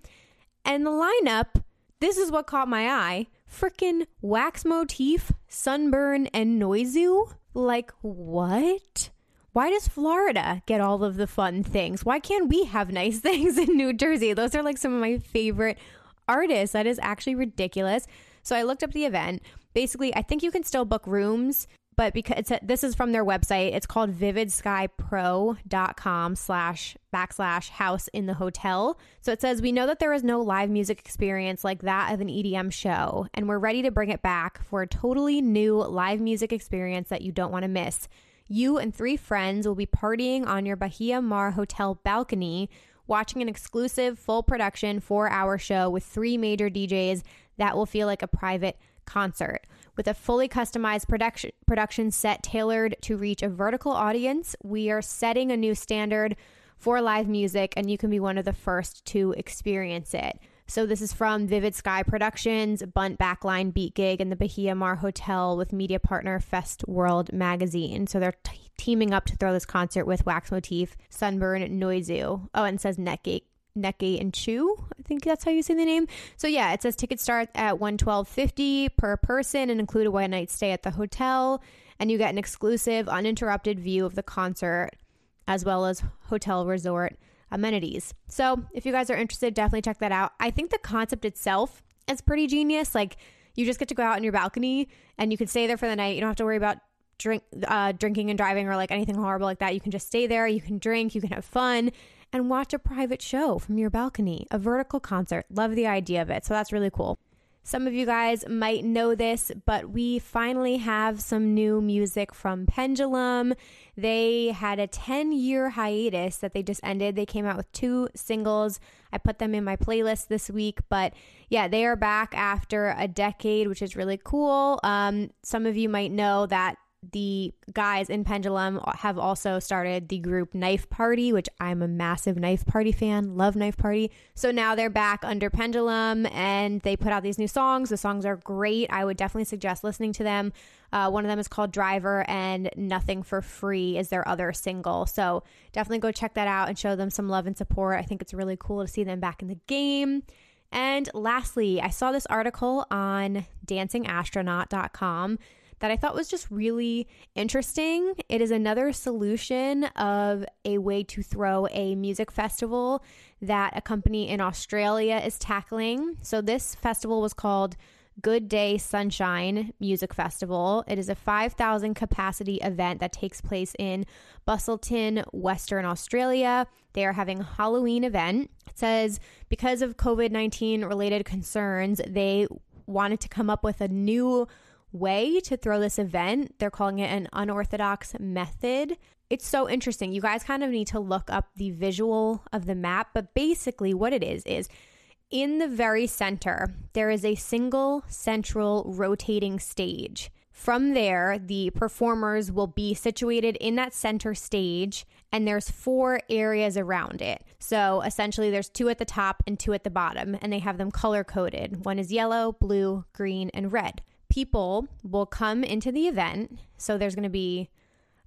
And the lineup, this is what caught my eye. Frickin' Wax Motif, Sunburn, and Noizu. Like, what? Why does Florida get all of the fun things? Why can't we have nice things in New Jersey? Those are like some of my favorite artists. That is actually ridiculous. So I looked up the event. Basically, I think you can still book rooms, but because a, this is from their website, it's called vividskypro.com slash backslash house in the hotel. So it says, we know that there is no live music experience like that of an EDM show, and we're ready to bring it back for a totally new live music experience that you don't want to miss. You and three friends will be partying on your Bahia Mar Hotel balcony, watching an exclusive full production four hour show with three major DJs that will feel like a private concert. With a fully customized production, production set tailored to reach a vertical audience, we are setting a new standard for live music, and you can be one of the first to experience it. So this is from Vivid Sky Productions, Bunt Backline Beat Gig, and the Bahia Mar Hotel with media partner Fest World Magazine. So they're t- teaming up to throw this concert with Wax Motif, Sunburn, Noizu. Oh, and says Netgate. Netgate and Chew, I think that's how you say the name. So yeah, it says tickets start at one twelve fifty per person and include a one night stay at the hotel, and you get an exclusive, uninterrupted view of the concert, as well as hotel resort amenities. So if you guys are interested, definitely check that out. I think the concept itself is pretty genius. Like you just get to go out on your balcony and you can stay there for the night. You don't have to worry about drink uh, drinking and driving or like anything horrible like that. You can just stay there. You can drink. You can have fun and watch a private show from your balcony, a vertical concert. Love the idea of it. So that's really cool. Some of you guys might know this, but we finally have some new music from Pendulum. They had a 10 year hiatus that they just ended. They came out with two singles. I put them in my playlist this week, but yeah, they are back after a decade, which is really cool. Um, some of you might know that the guys in Pendulum have also started the group Knife Party, which I'm a massive Knife Party fan, love Knife Party. So now they're back under Pendulum and they put out these new songs. The songs are great. I would definitely suggest listening to them. Uh, one of them is called Driver, and Nothing for Free is their other single. So definitely go check that out and show them some love and support. I think it's really cool to see them back in the game. And lastly, I saw this article on dancingastronaut.com that I thought was just really interesting. It is another solution of a way to throw a music festival that a company in Australia is tackling. So, this festival was called Good Day Sunshine Music Festival. It is a 5,000 capacity event that takes place in Busselton, Western Australia. They are having a Halloween event. It says because of COVID 19 related concerns, they wanted to come up with a new way to throw this event. They're calling it an unorthodox method. It's so interesting. You guys kind of need to look up the visual of the map, but basically, what it is is in the very center, there is a single central rotating stage. From there, the performers will be situated in that center stage, and there's four areas around it. So essentially, there's two at the top and two at the bottom, and they have them color coded. One is yellow, blue, green, and red people will come into the event. So there's going to be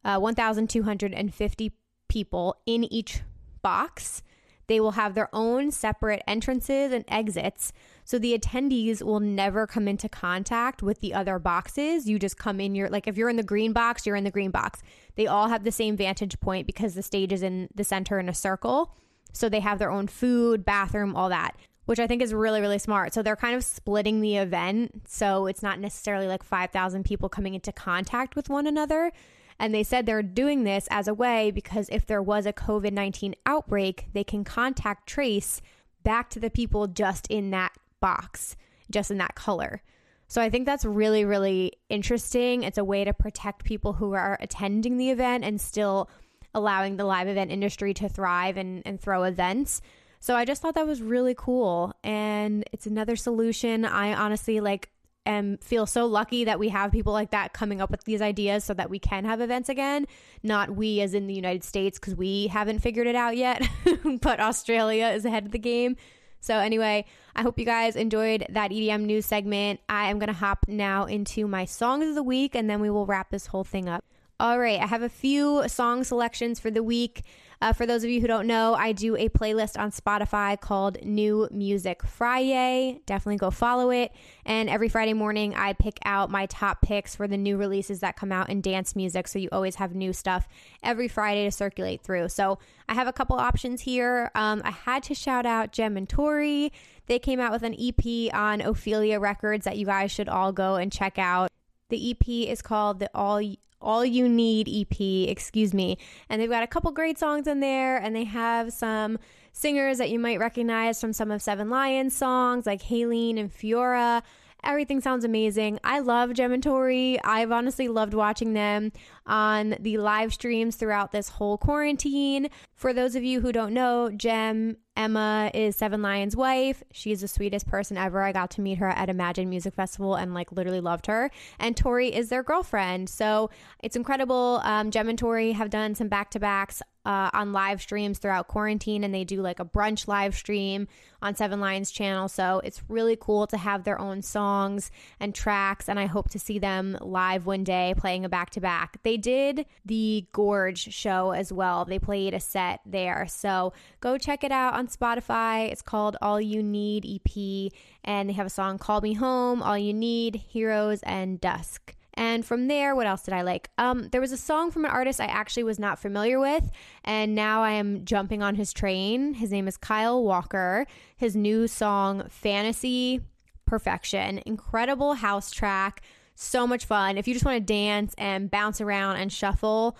uh, 1,250 people in each box. They will have their own separate entrances and exits. So the attendees will never come into contact with the other boxes. You just come in your, like, if you're in the green box, you're in the green box. They all have the same vantage point because the stage is in the center in a circle. So they have their own food, bathroom, all that which I think is really, really smart. So they're kind of splitting the event. So it's not necessarily like 5,000 people coming into contact with one another. And they said they're doing this as a way because if there was a COVID 19 outbreak, they can contact trace back to the people just in that box, just in that color. So I think that's really, really interesting. It's a way to protect people who are attending the event and still allowing the live event industry to thrive and, and throw events. So I just thought that was really cool. And it's another solution. I honestly like am feel so lucky that we have people like that coming up with these ideas so that we can have events again. Not we as in the United States because we haven't figured it out yet, but Australia is ahead of the game. So anyway, I hope you guys enjoyed that EDM news segment. I am going to hop now into my songs of the week and then we will wrap this whole thing up. All right, I have a few song selections for the week. Uh, for those of you who don't know, I do a playlist on Spotify called New Music Friday. Definitely go follow it. And every Friday morning, I pick out my top picks for the new releases that come out in dance music. So you always have new stuff every Friday to circulate through. So I have a couple options here. Um, I had to shout out Gem and Tori. They came out with an EP on Ophelia Records that you guys should all go and check out. The EP is called the All all You Need EP, excuse me. And they've got a couple great songs in there, and they have some singers that you might recognize from some of Seven Lions songs, like HALIENE and Fiora. Everything sounds amazing. I love Gem and Tori. I've honestly loved watching them on the live streams throughout this whole quarantine. For those of you who don't know, Gem Emma is Seven Lions' wife. She's the sweetest person ever. I got to meet her at Imagine Music Festival and like literally loved her. And Tori is their girlfriend. So it's incredible. Um, Gem and Tori have done some back to backs uh, on live streams throughout quarantine, and they do like a brunch live stream on Seven Lions channel. So it's really cool to have their own songs and tracks, and I hope to see them live one day playing a back to back. They did the Gorge show as well. They played a set there. So go check it out on Spotify. It's called All You Need EP, and they have a song Call Me Home, All You Need, Heroes, and Dusk. And from there, what else did I like? Um, there was a song from an artist I actually was not familiar with, and now I am jumping on his train. His name is Kyle Walker. His new song, Fantasy Perfection, incredible house track, so much fun. If you just want to dance and bounce around and shuffle,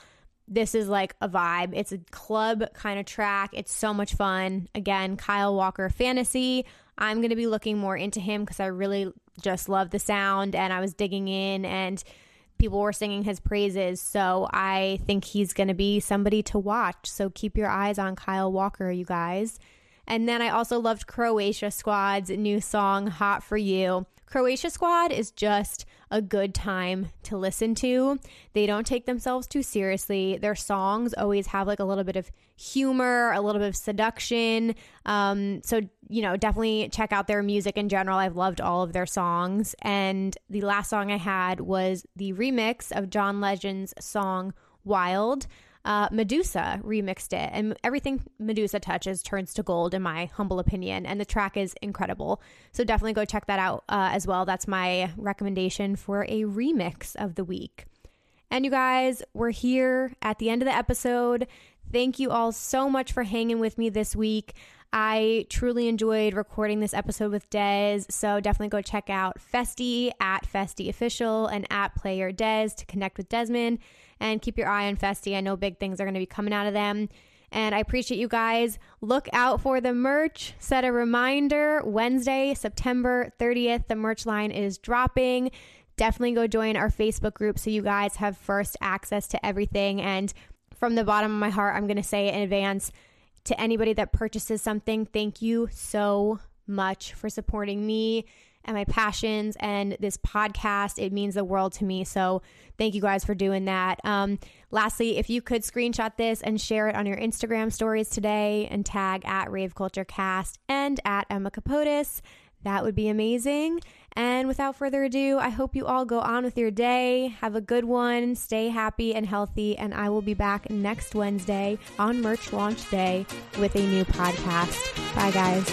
this is like a vibe. It's a club kind of track. It's so much fun. Again, Kyle Walker Fantasy. I'm going to be looking more into him because I really just love the sound and I was digging in and people were singing his praises. So I think he's going to be somebody to watch. So keep your eyes on Kyle Walker, you guys. And then I also loved Croatia Squad's new song, Hot for You. Croatia Squad is just a good time to listen to. They don't take themselves too seriously. Their songs always have like a little bit of humor, a little bit of seduction. Um, so, you know, definitely check out their music in general. I've loved all of their songs. And the last song I had was the remix of John Legend's song Wild uh, Meduza remixed it, and everything Meduza touches turns to gold, in my humble opinion. And the track is incredible. So definitely go check that out uh, as well. That's my recommendation for a remix of the week. And you guys, we're here at the end of the episode. Thank you all so much for hanging with me this week. I truly enjoyed recording this episode with Dez, so definitely go check out Festi at Festi Official and at Player Dez to connect with Desmond and keep your eye on Festi. I know big things are going to be coming out of them. And I appreciate you guys. Look out for the merch. Set a reminder Wednesday, September 30th. The merch line is dropping. Definitely go join our Facebook group so you guys have first access to everything. And from the bottom of my heart, I'm going to say in advance to anybody that purchases something, thank you so much for supporting me and my passions and this podcast. It means the world to me. So thank you guys for doing that. Um, lastly, if you could screenshot this and share it on your Instagram stories today and tag at Rave Culture Cast and at Emma Capotis, that would be amazing. And without further ado, I hope you all go on with your day. Have a good one. Stay happy and healthy. And I will be back next Wednesday on merch launch day with a new podcast. Bye, guys.